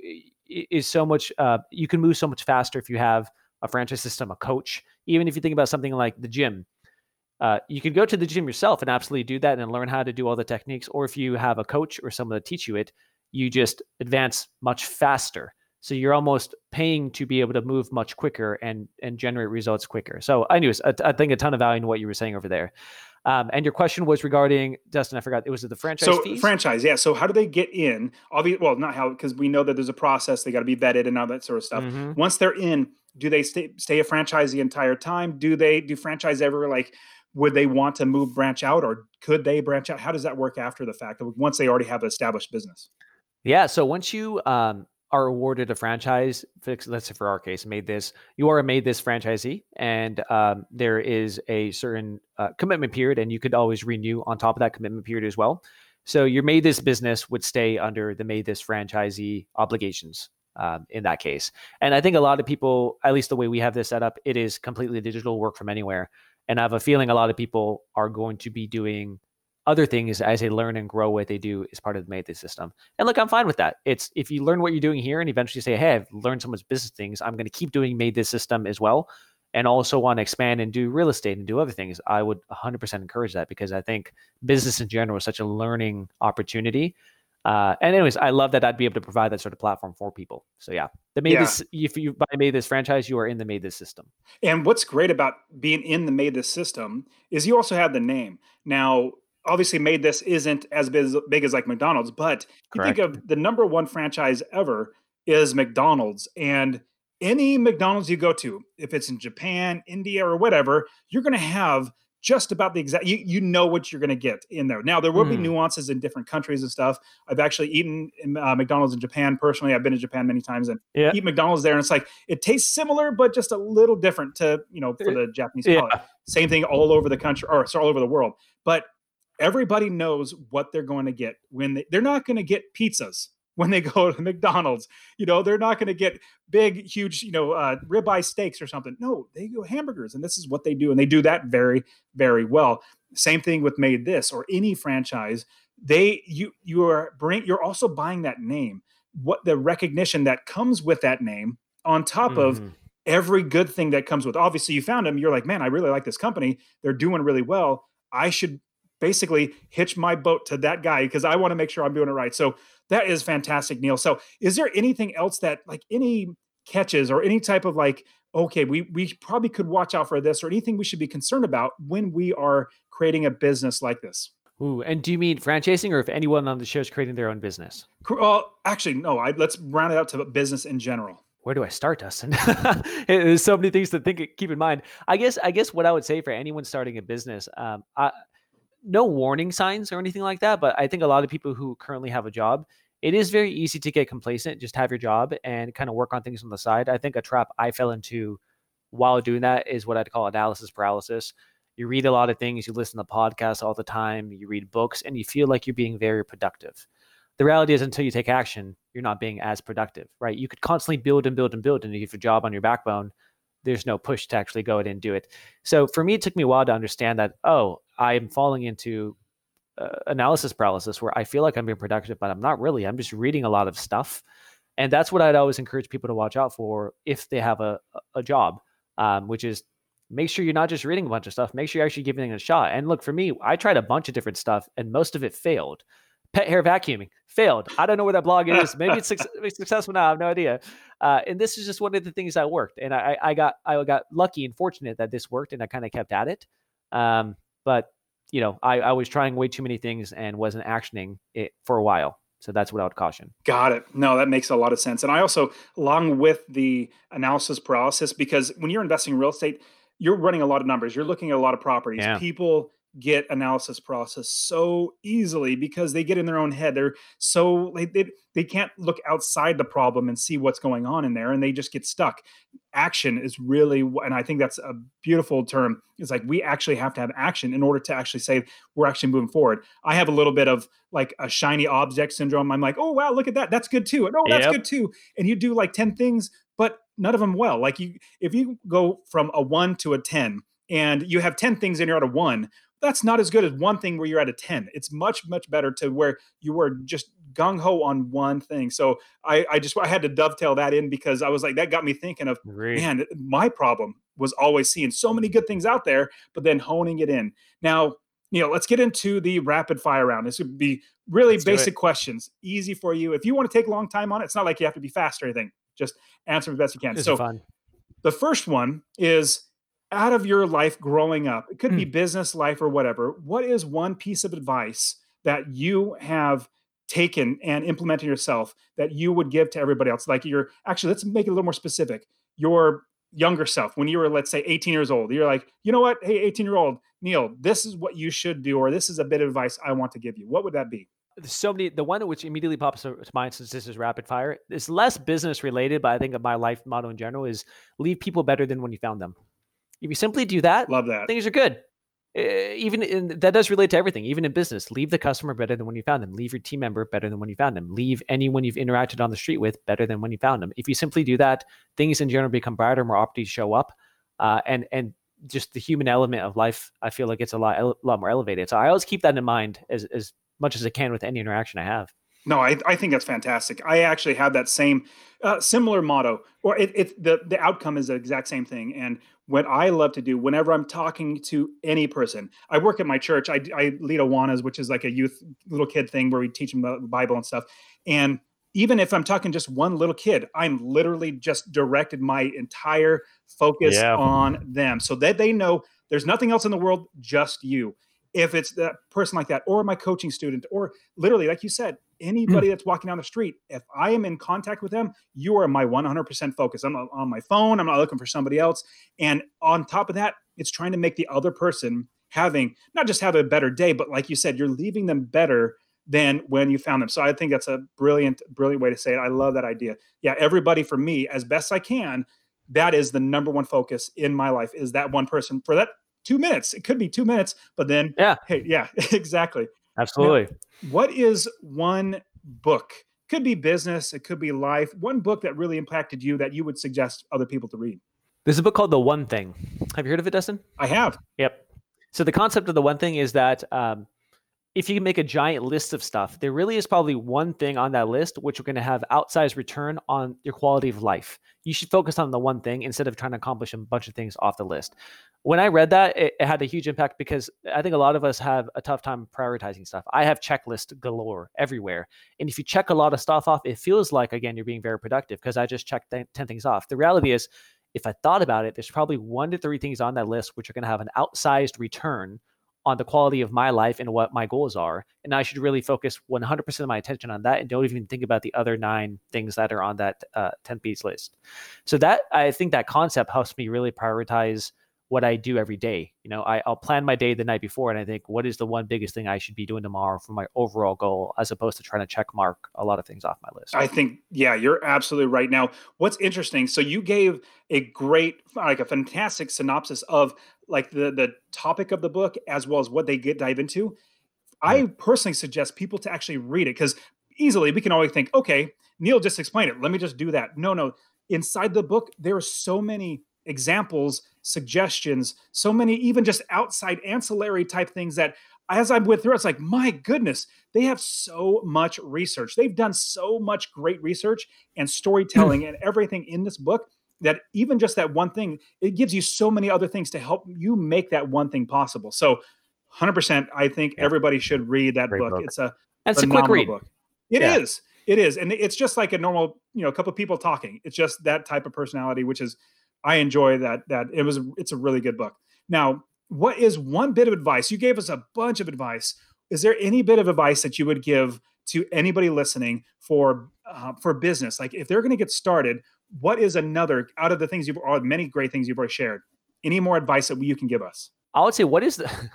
is so much, uh, you can move so much faster if you have a franchise system, a coach. Even if you think about something like the gym, uh, you can go to the gym yourself and absolutely do that and learn how to do all the techniques. Or if you have a coach or someone to teach you it, you just advance much faster. So you're almost paying to be able to move much quicker and and generate results quicker. So, anyways, I, I think a ton of value in what you were saying over there. Um, and your question was regarding Dustin. I forgot. It was the franchise so fees. franchise, yeah. So how do they get in? Obviously, well, not how because we know that there's a process. They got to be vetted and all that sort of stuff. Mhm. Once they're in, do they stay stay a franchise the entire time? Do they do franchise ever like? Would they want to move branch out, or could they branch out? How does that work after the fact? Once they already have an established business. Yeah. So once you um, are awarded a franchise, let's say for our case, MaidThis, you are a MaidThis franchisee, and um, there is a certain uh, commitment period, and you could always renew on top of that commitment period as well. So your MaidThis business would stay under the MaidThis franchisee obligations um, in that case. And I think a lot of people, at least the way we have this set up, it is completely digital work from anywhere. And I have a feeling a lot of people are going to be doing other things as they learn and grow what they do is part of the MaidThis system. And look, I'm fine with that. It's if you learn what you're doing here and eventually say, hey, I've learned so much business things, I'm going to keep doing MaidThis system as well. And also want to expand and do real estate and do other things. I would 100% encourage that because I think business in general is such a learning opportunity. Uh, and anyways, I love that I'd be able to provide that sort of platform for people. So yeah, the made Yeah. this if you buy MaidThis franchise, you are in the MaidThis system. And what's great about being in the MaidThis system is you also have the name. Now, obviously, MaidThis isn't as big as, big as like McDonald's, but you think of the number one franchise ever is McDonald's. And any McDonald's you go to, if it's in Japan, India, or whatever, you're going to have just about the exact you, you know what you're going to get in there now there will be Mhm. nuances in different countries and stuff i've actually eaten in, uh, mcdonald's in japan personally i've been to japan many times and Yeah. eat mcdonald's there and it's like it tastes similar but just a little different to you know for the japanese Yeah. palate same thing all over the country or sorry, all over the world but everybody knows what they're going to get when they, they're not going to get pizzas when they go to McDonald's. You know, they're not going to get big, huge, you know, uh, ribeye steaks or something. No, they go hamburgers, and this is what they do, and they do that very, very well. Same thing with MaidThis or any franchise. They you you are bring you're also buying that name, what the recognition that comes with that name on top mm-hmm. of every good thing that comes with. Obviously, you found them. You're like, man, I really like this company. They're doing really well. I should basically hitch my boat to that guy because I want to make sure I'm doing it right. So that is fantastic, Neel. So is there anything else that like any catches or any type of like, okay, we we probably could watch out for this or anything we should be concerned about when we are creating a business like this? Ooh, and do you mean franchising or if anyone on the show is creating their own business? Well, actually, no. I, let's round it out to business in general. Where do I start, Dustin? There's so many things to think, keep in mind. I guess, I guess what I would say for anyone starting a business, um, I, no warning signs or anything like that. But I think a lot of people who currently have a job, it is very easy to get complacent. Just have your job and kind of work on things on the side. I think a trap I fell into while doing that is what I'd call analysis paralysis. You read a lot of things, you listen to podcasts all the time, you read books, and you feel like you're being very productive. The reality is, until you take action, you're not being as productive, right? You could constantly build and build and build, and if you have a job on your backbone, there's no push to actually go ahead and do it. So for me, it took me a while to understand that, oh, I'm falling into uh, analysis paralysis where I feel like I'm being productive, but I'm not really. I'm just reading a lot of stuff. And that's what I'd always encourage people to watch out for if they have a, a job, um, which is make sure you're not just reading a bunch of stuff. Make sure you're actually giving it a shot. And look, for me, I tried a bunch of different stuff and most of it failed. Pet hair vacuuming failed. I don't know where that blog is. Maybe it's successful now. I have no idea. Uh, and this is just one of the things that worked. And I, I got I got lucky and fortunate that this worked, and I kind of kept at it. Um, but you know, I, I was trying way too many things and wasn't actioning it for a while. So that's what I would caution. Got it. No, that makes a lot of sense. And I also, along with the analysis paralysis, because when you're investing in real estate, you're running a lot of numbers. You're looking at a lot of properties. Yeah. People get analysis process so easily because they get in their own head. They're so they, they they can't look outside the problem and see what's going on in there, and they just get stuck. Action is really, and I think that's a beautiful term. It's like we actually have to have action in order to actually say we're actually moving forward. I have a little bit of like a shiny object syndrome. I'm like, oh wow, look at that, that's good too. And oh, that's yep. good too. And you do like ten things, but none of them well. Like you, if you go from a one to a ten and you have 10 things and you're at a one, that's not as good as one thing where you're at a 10. It's much, much better to where you were just gung ho on one thing. So I, I just I had to dovetail that in because I was like, that got me thinking of Great. man, my problem was always seeing so many good things out there, but then honing it in. Now, you know, let's get into the rapid fire round. This would be really let's basic questions, easy for you. If you want to take a long time on it, it's not like you have to be fast or anything. Just answer the best you can. so fun. the first one is out of your life growing up, it could mm. be hmm. business life or whatever. What is one piece of advice that you have taken and implemented yourself that you would give to everybody else? Like you're actually, let's make it a little more specific. Your younger self, when you were, let's say, 18 years old, you're like, you know what? Hey, 18 year old Neel, this is what you should do, or this is a bit of advice I want to give you. What would that be? so many the one which immediately pops to mind since this is rapid fire is less business related but i think of my life motto in general is leave people better than when you found them if you simply do that, love that things are good. Uh, even in, that does relate to everything, even in business. Leave the customer better than when you found them. Leave your team member better than when you found them. Leave anyone you've interacted on the street with better than when you found them. If you simply do that, things in general become brighter, more opportunities show up, uh, and and just the human element of life, I feel like it's a lot a lot more elevated. So I always keep that in mind as as much as I can with any interaction I have. No, I, I think that's fantastic. I actually have that same uh, similar motto, or it, it, the the outcome is the exact same thing. And what I love to do whenever I'm talking to any person, I work at my church. I, I lead Awanas, which is like a youth little kid thing where we teach them about the Bible and stuff. And even if I'm talking just one little kid, I'm literally just directed my entire focus yeah. on them so that they know there's nothing else in the world, just you if it's that person like that or my coaching student or literally like you said anybody mm. that's walking down the street if i am in contact with them you are my 100% focus i'm on my phone i'm not looking for somebody else and on top of that it's trying to make the other person having not just have a better day but like you said you're leaving them better than when you found them so i think that's a brilliant brilliant way to say it i love that idea yeah everybody for me as best i can that is the number one focus in my life is that one person for that two minutes. It could be two minutes, but then, yeah, hey, yeah, exactly. Absolutely. Now, what is one book Could be business, it could be life. One book that really impacted you that you would suggest other people to read. There's a book called The One Thing. Have you heard of it, Dustin? I have. Yep. So the concept of the one thing is that um, if you can make a giant list of stuff, there really is probably one thing on that list which are going to have outsized return on your quality of life. You should focus on the one thing instead of trying to accomplish a bunch of things off the list. When I read that, it, it had a huge impact because I think a lot of us have a tough time prioritizing stuff. I have checklist galore everywhere. And if you check a lot of stuff off, it feels like, again, you're being very productive because I just checked 10 things off. The reality is, if I thought about it, there's probably one to three things on that list which are going to have an outsized return on the quality of my life and what my goals are. And I should really focus 100% of my attention on that and don't even think about the other nine things that are on that uh, 10 piece list. So that I think that concept helps me really prioritize what I do every day. You know, I, I'll plan my day the night before and I think, what is the one biggest thing I should be doing tomorrow for my overall goal, as opposed to trying to check mark a lot of things off my list. I think, yeah, you're absolutely right. Now, what's interesting, so you gave a great, like a fantastic synopsis of like the the topic of the book as well as what they get dive into. I personally suggest people to actually read it because easily we can always think, okay, Neel just explained it. Let me just do that. No, no. Inside the book, there are so many examples, suggestions, so many even just outside ancillary type things that as I went through, it's like, my goodness, they have so much research. They've done so much great research and storytelling and everything in this book that even just that one thing, it gives you so many other things to help you make that one thing possible. So 100%, I think yeah. everybody should read that book. book. It's a, it's a quick read. book. It yeah. is. It is. And it's just like a normal, you know, a couple of people talking. It's just that type of personality, which is, I enjoy that, that it was, it's a really good book. Now, what is one bit of advice? You gave us a bunch of advice. Is there any bit of advice that you would give to anybody listening for uh, for business? Like if they're going to get started, what is another out of the things you've or many great things you've already shared? Any more advice that you can give us? I would say, what is the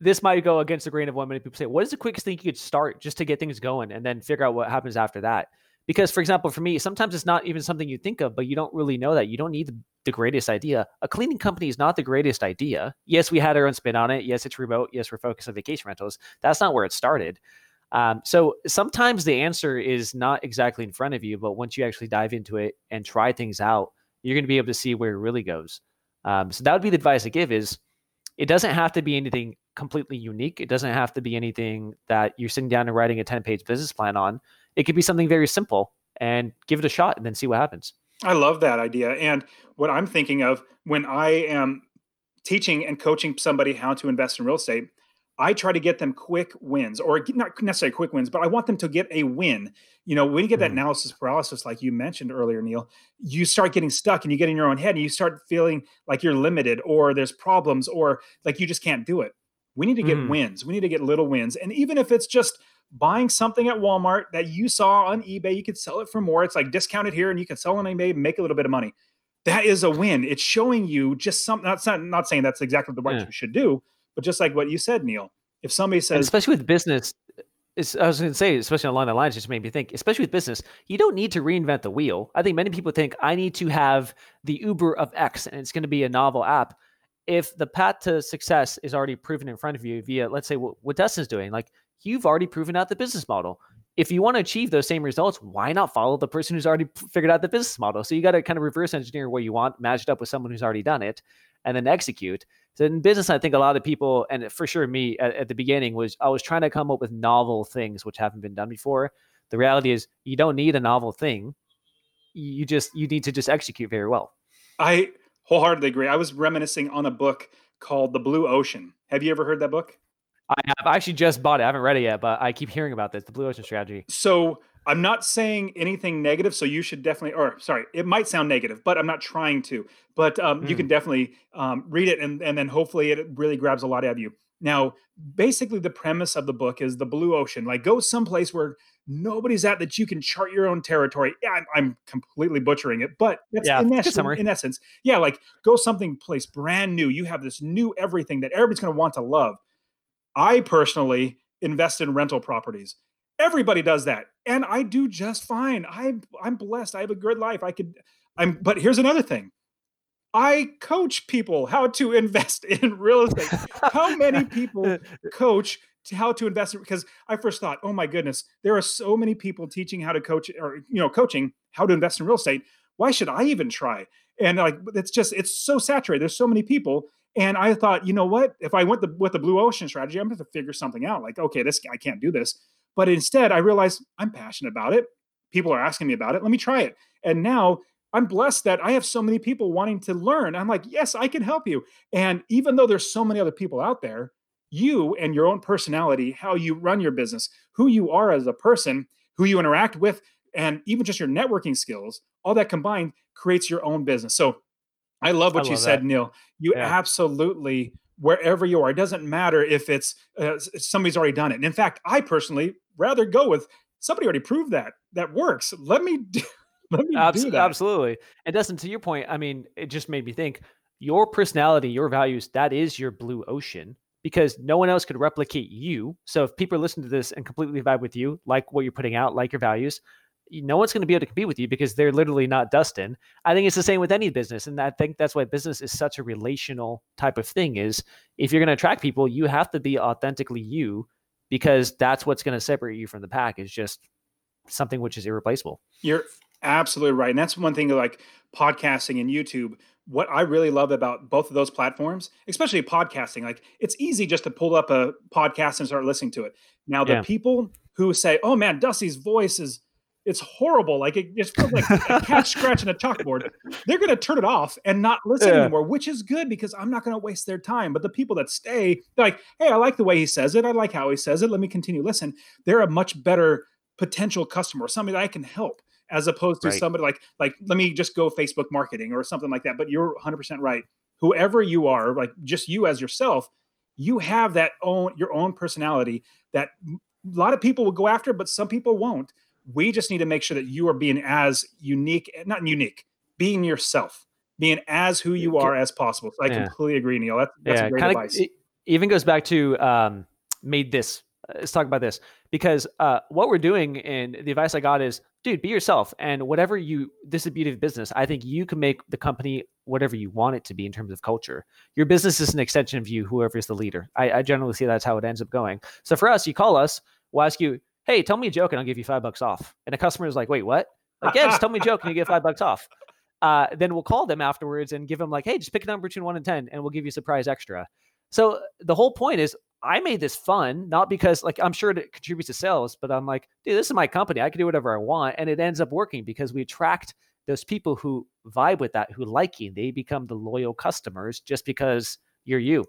this might go against the grain of what many people say. What is the quickest thing you could start just to get things going and then figure out what happens after that? Because, for example, for me, sometimes it's not even something you think of, but you don't really know that. You don't need the, greatest idea. A cleaning company is not the greatest idea. Yes, we had our own spin on it. Yes, it's remote. Yes, we're focused on vacation rentals. That's not where it started. Um, so sometimes the answer is not exactly in front of you, but once you actually dive into it and try things out, you're going to be able to see where it really goes. Um, so that would be the advice I give: is it doesn't have to be anything completely unique. It doesn't have to be anything that you're sitting down and writing a 10 page business plan on. It could be something very simple and give it a shot and then see what happens. I love that idea. And what I'm thinking of when I am teaching and coaching somebody how to invest in real estate, I try to get them quick wins, or not necessarily quick wins, but I want them to get a win. You know, when you get that mm-hmm. analysis paralysis, like you mentioned earlier, Neel, you start getting stuck and you get in your own head and you start feeling like you're limited or there's problems or like you just can't do it. We need to get mm. wins. We need to get little wins. And even if it's just buying something at Walmart that you saw on eBay, you could sell it for more. It's like discounted here and you can sell on eBay, make a little bit of money. That is a win. It's showing you just something. Not, not saying that's exactly what the right yeah. you should do, but just like what you said, Neel, if somebody says, and especially with business, I was going to say, especially along the lines, just made me think, especially with business, you don't need to reinvent the wheel. I think many people think I need to have the Uber of X and it's going to be a novel app. If the path to success is already proven in front of you via, let's say, what, what Dustin's doing, like you've already proven out the business model. If you want to achieve those same results, why not follow the person who's already figured out the business model? So you got to kind of reverse engineer what you want, match it up with someone who's already done it, and then execute. So in business, I think a lot of people, and for sure me at, at, the beginning, was I was trying to come up with novel things which haven't been done before. The reality is, you don't need a novel thing. You just you need to just execute very well. I wholeheartedly agree. I was reminiscing on a book called The Blue Ocean. Have you ever heard that book? I have. I actually just bought it. I haven't read it yet, but I keep hearing about this. The Blue Ocean Strategy. So I'm not saying anything negative, so you should definitely, or sorry, it might sound negative, but I'm not trying to. But um, mm. you can hmm. definitely um, read it, and and then hopefully it really grabs a lot out of you. Now, basically, the premise of the book is the blue ocean. Like, go someplace where nobody's at that you can chart your own territory. Yeah, I'm, I'm completely butchering it, but that's yeah, in, essence, in essence, yeah, like go something place brand new. You have this new everything that everybody's going to want to love. I personally invest in rental properties. Everybody does that. And I do just fine. I I'm blessed. I have a good life. I could I'm but here's another thing. I coach people how to invest in real estate. How many people coach to how to invest because I first thought, oh my goodness, there are so many people teaching how to coach or you know coaching how to invest in real estate. Why should I even try? And like it's just it's so saturated. There's so many people, and I thought, you know what? If I went the, with the blue ocean strategy, I'm going to figure something out. Like, okay, this I can't do this. But instead, I realized I'm passionate about it. People are asking me about it. Let me try it. And now I'm blessed that I have so many people wanting to learn. I'm like, yes, I can help you. And even though there's so many other people out there, you and your own personality, how you run your business, who you are as a person, who you interact with, and even just your networking skills, all that combined creates your own business. So I love what I you said, that. Neel. You yeah. absolutely, wherever you are, it doesn't matter if it's uh, somebody's already done it. And in fact, I personally rather go with somebody already proved that that works. Let me do, let me do that. Absolutely. And Dustin, to your point, I mean, it just made me think your personality, your values, that is your blue ocean because no one else could replicate you. So if people listen to this and completely vibe with you, like what you're putting out, like your values, no one's going to be able to compete with you because they're literally not Dustin. I think it's the same with any business, and I think that's why business is such a relational type of thing. Is if you're going to attract people, you have to be authentically you because that's what's going to separate you from the pack. Is just something which is irreplaceable. You're absolutely right, and that's one thing like podcasting and YouTube what I really love about both of those platforms, especially podcasting, like it's easy just to pull up a podcast and start listening to it. Now, the yeah. people who say, "Oh man, Dusty's voice is it's horrible," like it just feels like a cat scratching a chalkboard, they're going to turn it off and not listen yeah. anymore, which is good because I'm not going to waste their time. But the people that stay, they're like, "Hey, I like the way he says it. I like how he says it. Let me continue listen." They're a much better potential customer, somebody that I can help as opposed to right. somebody like like let me just go Facebook marketing or something like that. But you're 100% right. Whoever you are, like just you as yourself, you have that own your own personality that a lot of people will go after, but some people won't. We just need to make sure that you are being as unique, not unique, being yourself, being as who you are as possible. So I yeah. completely agree, Neel. That, that's yeah, a great kinda, advice. It even goes back to um, MaidThis let's talk about this because uh, what we're doing and the advice I got is, dude, be yourself and whatever you. This is the beauty of business. I think you can make the company whatever you want it to be in terms of culture. Your business is an extension of you, whoever is the leader. I, I generally see that's how it ends up going. So for us, you call us, we'll ask you, hey, tell me a joke and I'll give you five bucks off. And a customer is like, wait, what? Like, yeah, just tell me a joke and you get five bucks off. Uh, then we'll call them afterwards and give them like, hey, just pick a number between one and ten, and we'll give you a surprise extra. So the whole point is I made this fun, not because like I'm sure it contributes to sales, but I'm like, dude, this is my company. I can do whatever I want. And it ends up working because we attract those people who vibe with that, who like you. They become the loyal customers just because you're you.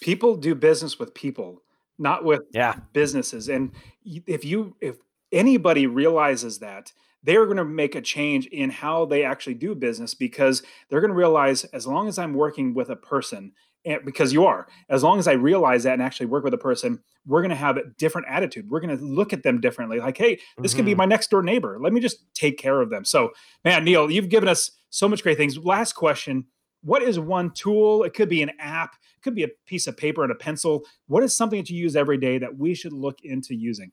People do business with people, not with yeah. businesses. And if you if anybody realizes that, they're going to make a change in how they actually do business because they're going to realize as long as I'm working with a person and because you are as long as i realize that and actually work with a person we're going to have a different attitude we're going to look at them differently like hey this mm-hmm. can be mm-hmm. my next door neighbor let me just take care of them so man neel you've given us so much great things last question what is one tool it could be an app it could be a piece of paper and a pencil what is something that you use every day that we should look into using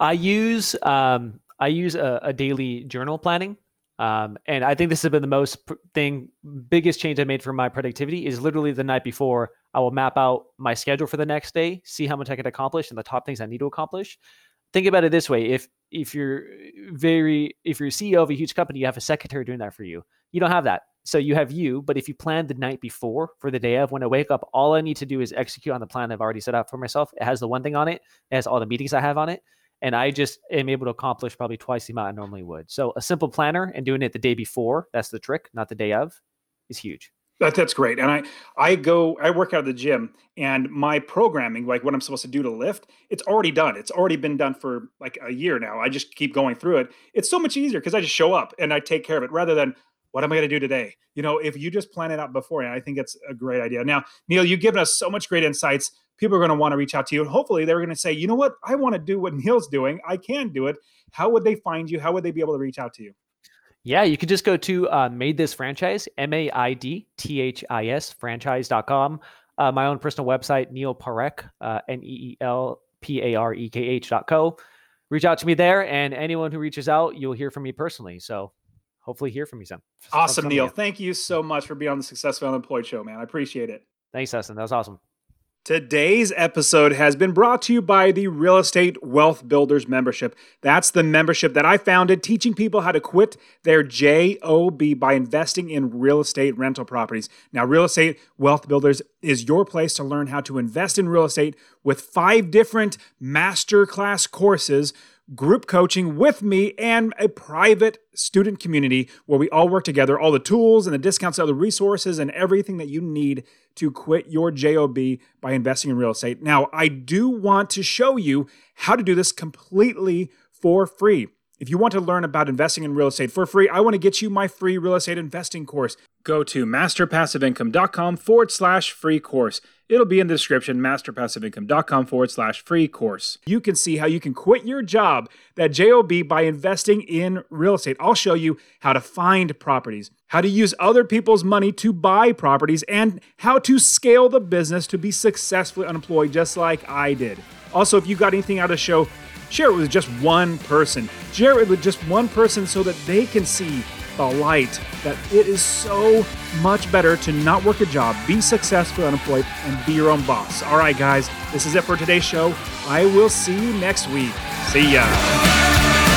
i use um, i use a, a daily journal planning um, and I think this has been the most pr- thing, biggest change I made for my productivity is literally the night before. I will map out my schedule for the next day, see how much I can accomplish, and the top things I need to accomplish. Think about it this way: if if you're very if you're CEO of a huge company, you have a secretary doing that for you. You don't have that, so you have you. But if you plan the night before for the day of, when I wake up, all I need to do is execute on the plan I've already set up for myself. It has the one thing on it. It has all the meetings I have on it and I just am able to accomplish probably twice the amount I normally would. So a simple planner and doing it the day before, that's the trick, not the day of, is huge. That, that's great. And I I go I work out of the gym and my programming, like what I'm supposed to do to lift, it's already done. It's already been done for like a year now. I just keep going through it. It's so much easier because I just show up and I take care of it rather than what am I going to do today? You know, if you just plan it out beforehand, I think it's a great idea. Now, Neel, you've given us so much great insights people are going to want to reach out to you. And hopefully they're going to say, you know what? I want to do what Neel's doing. I can do it. How would they find you? How would they be able to reach out to you? Yeah, you could just go to uh, MaidThis Franchise, M A I D T H I S, franchise.com. Uh, my own personal website, Neel Parekh, uh, N E E L P A R E K H dot co. Reach out to me there, and anyone who reaches out, you'll hear from me personally. So hopefully, hear from you soon. Awesome, Neel. Thank you so much for being on the Successful Unemployed show, man. I appreciate it. Thanks, Dustin. That was awesome. Today's episode has been brought to you by the Real Estate Wealth Builders membership. That's the membership that I founded teaching people how to quit their JOB by investing in real estate rental properties. Now, Real Estate Wealth Builders is your place to learn how to invest in real estate with five different masterclass courses group coaching with me and a private student community where we all work together, all the tools and the discounts, all the resources and everything that you need to quit your JOB by investing in real estate. Now, I do want to show you how to do this completely for free. If you want to learn about investing in real estate for free, I want to get you my free real estate investing course. Go to masterpassiveincome.com forward slash free course. It'll be in the description, masterpassiveincome.com forward slash free course. You can see how you can quit your job, that JOB, by investing in real estate. I'll show you how to find properties, how to use other people's money to buy properties, and how to scale the business to be successfully unemployed, just like I did. Also, if you got anything out of the show, share it with just one person. Share it with just one person so that they can see the light that it is so much better to not work a job, be successful, unemployed, and be your own boss. All right, guys, this is it for today's show. I will see you next week. See ya.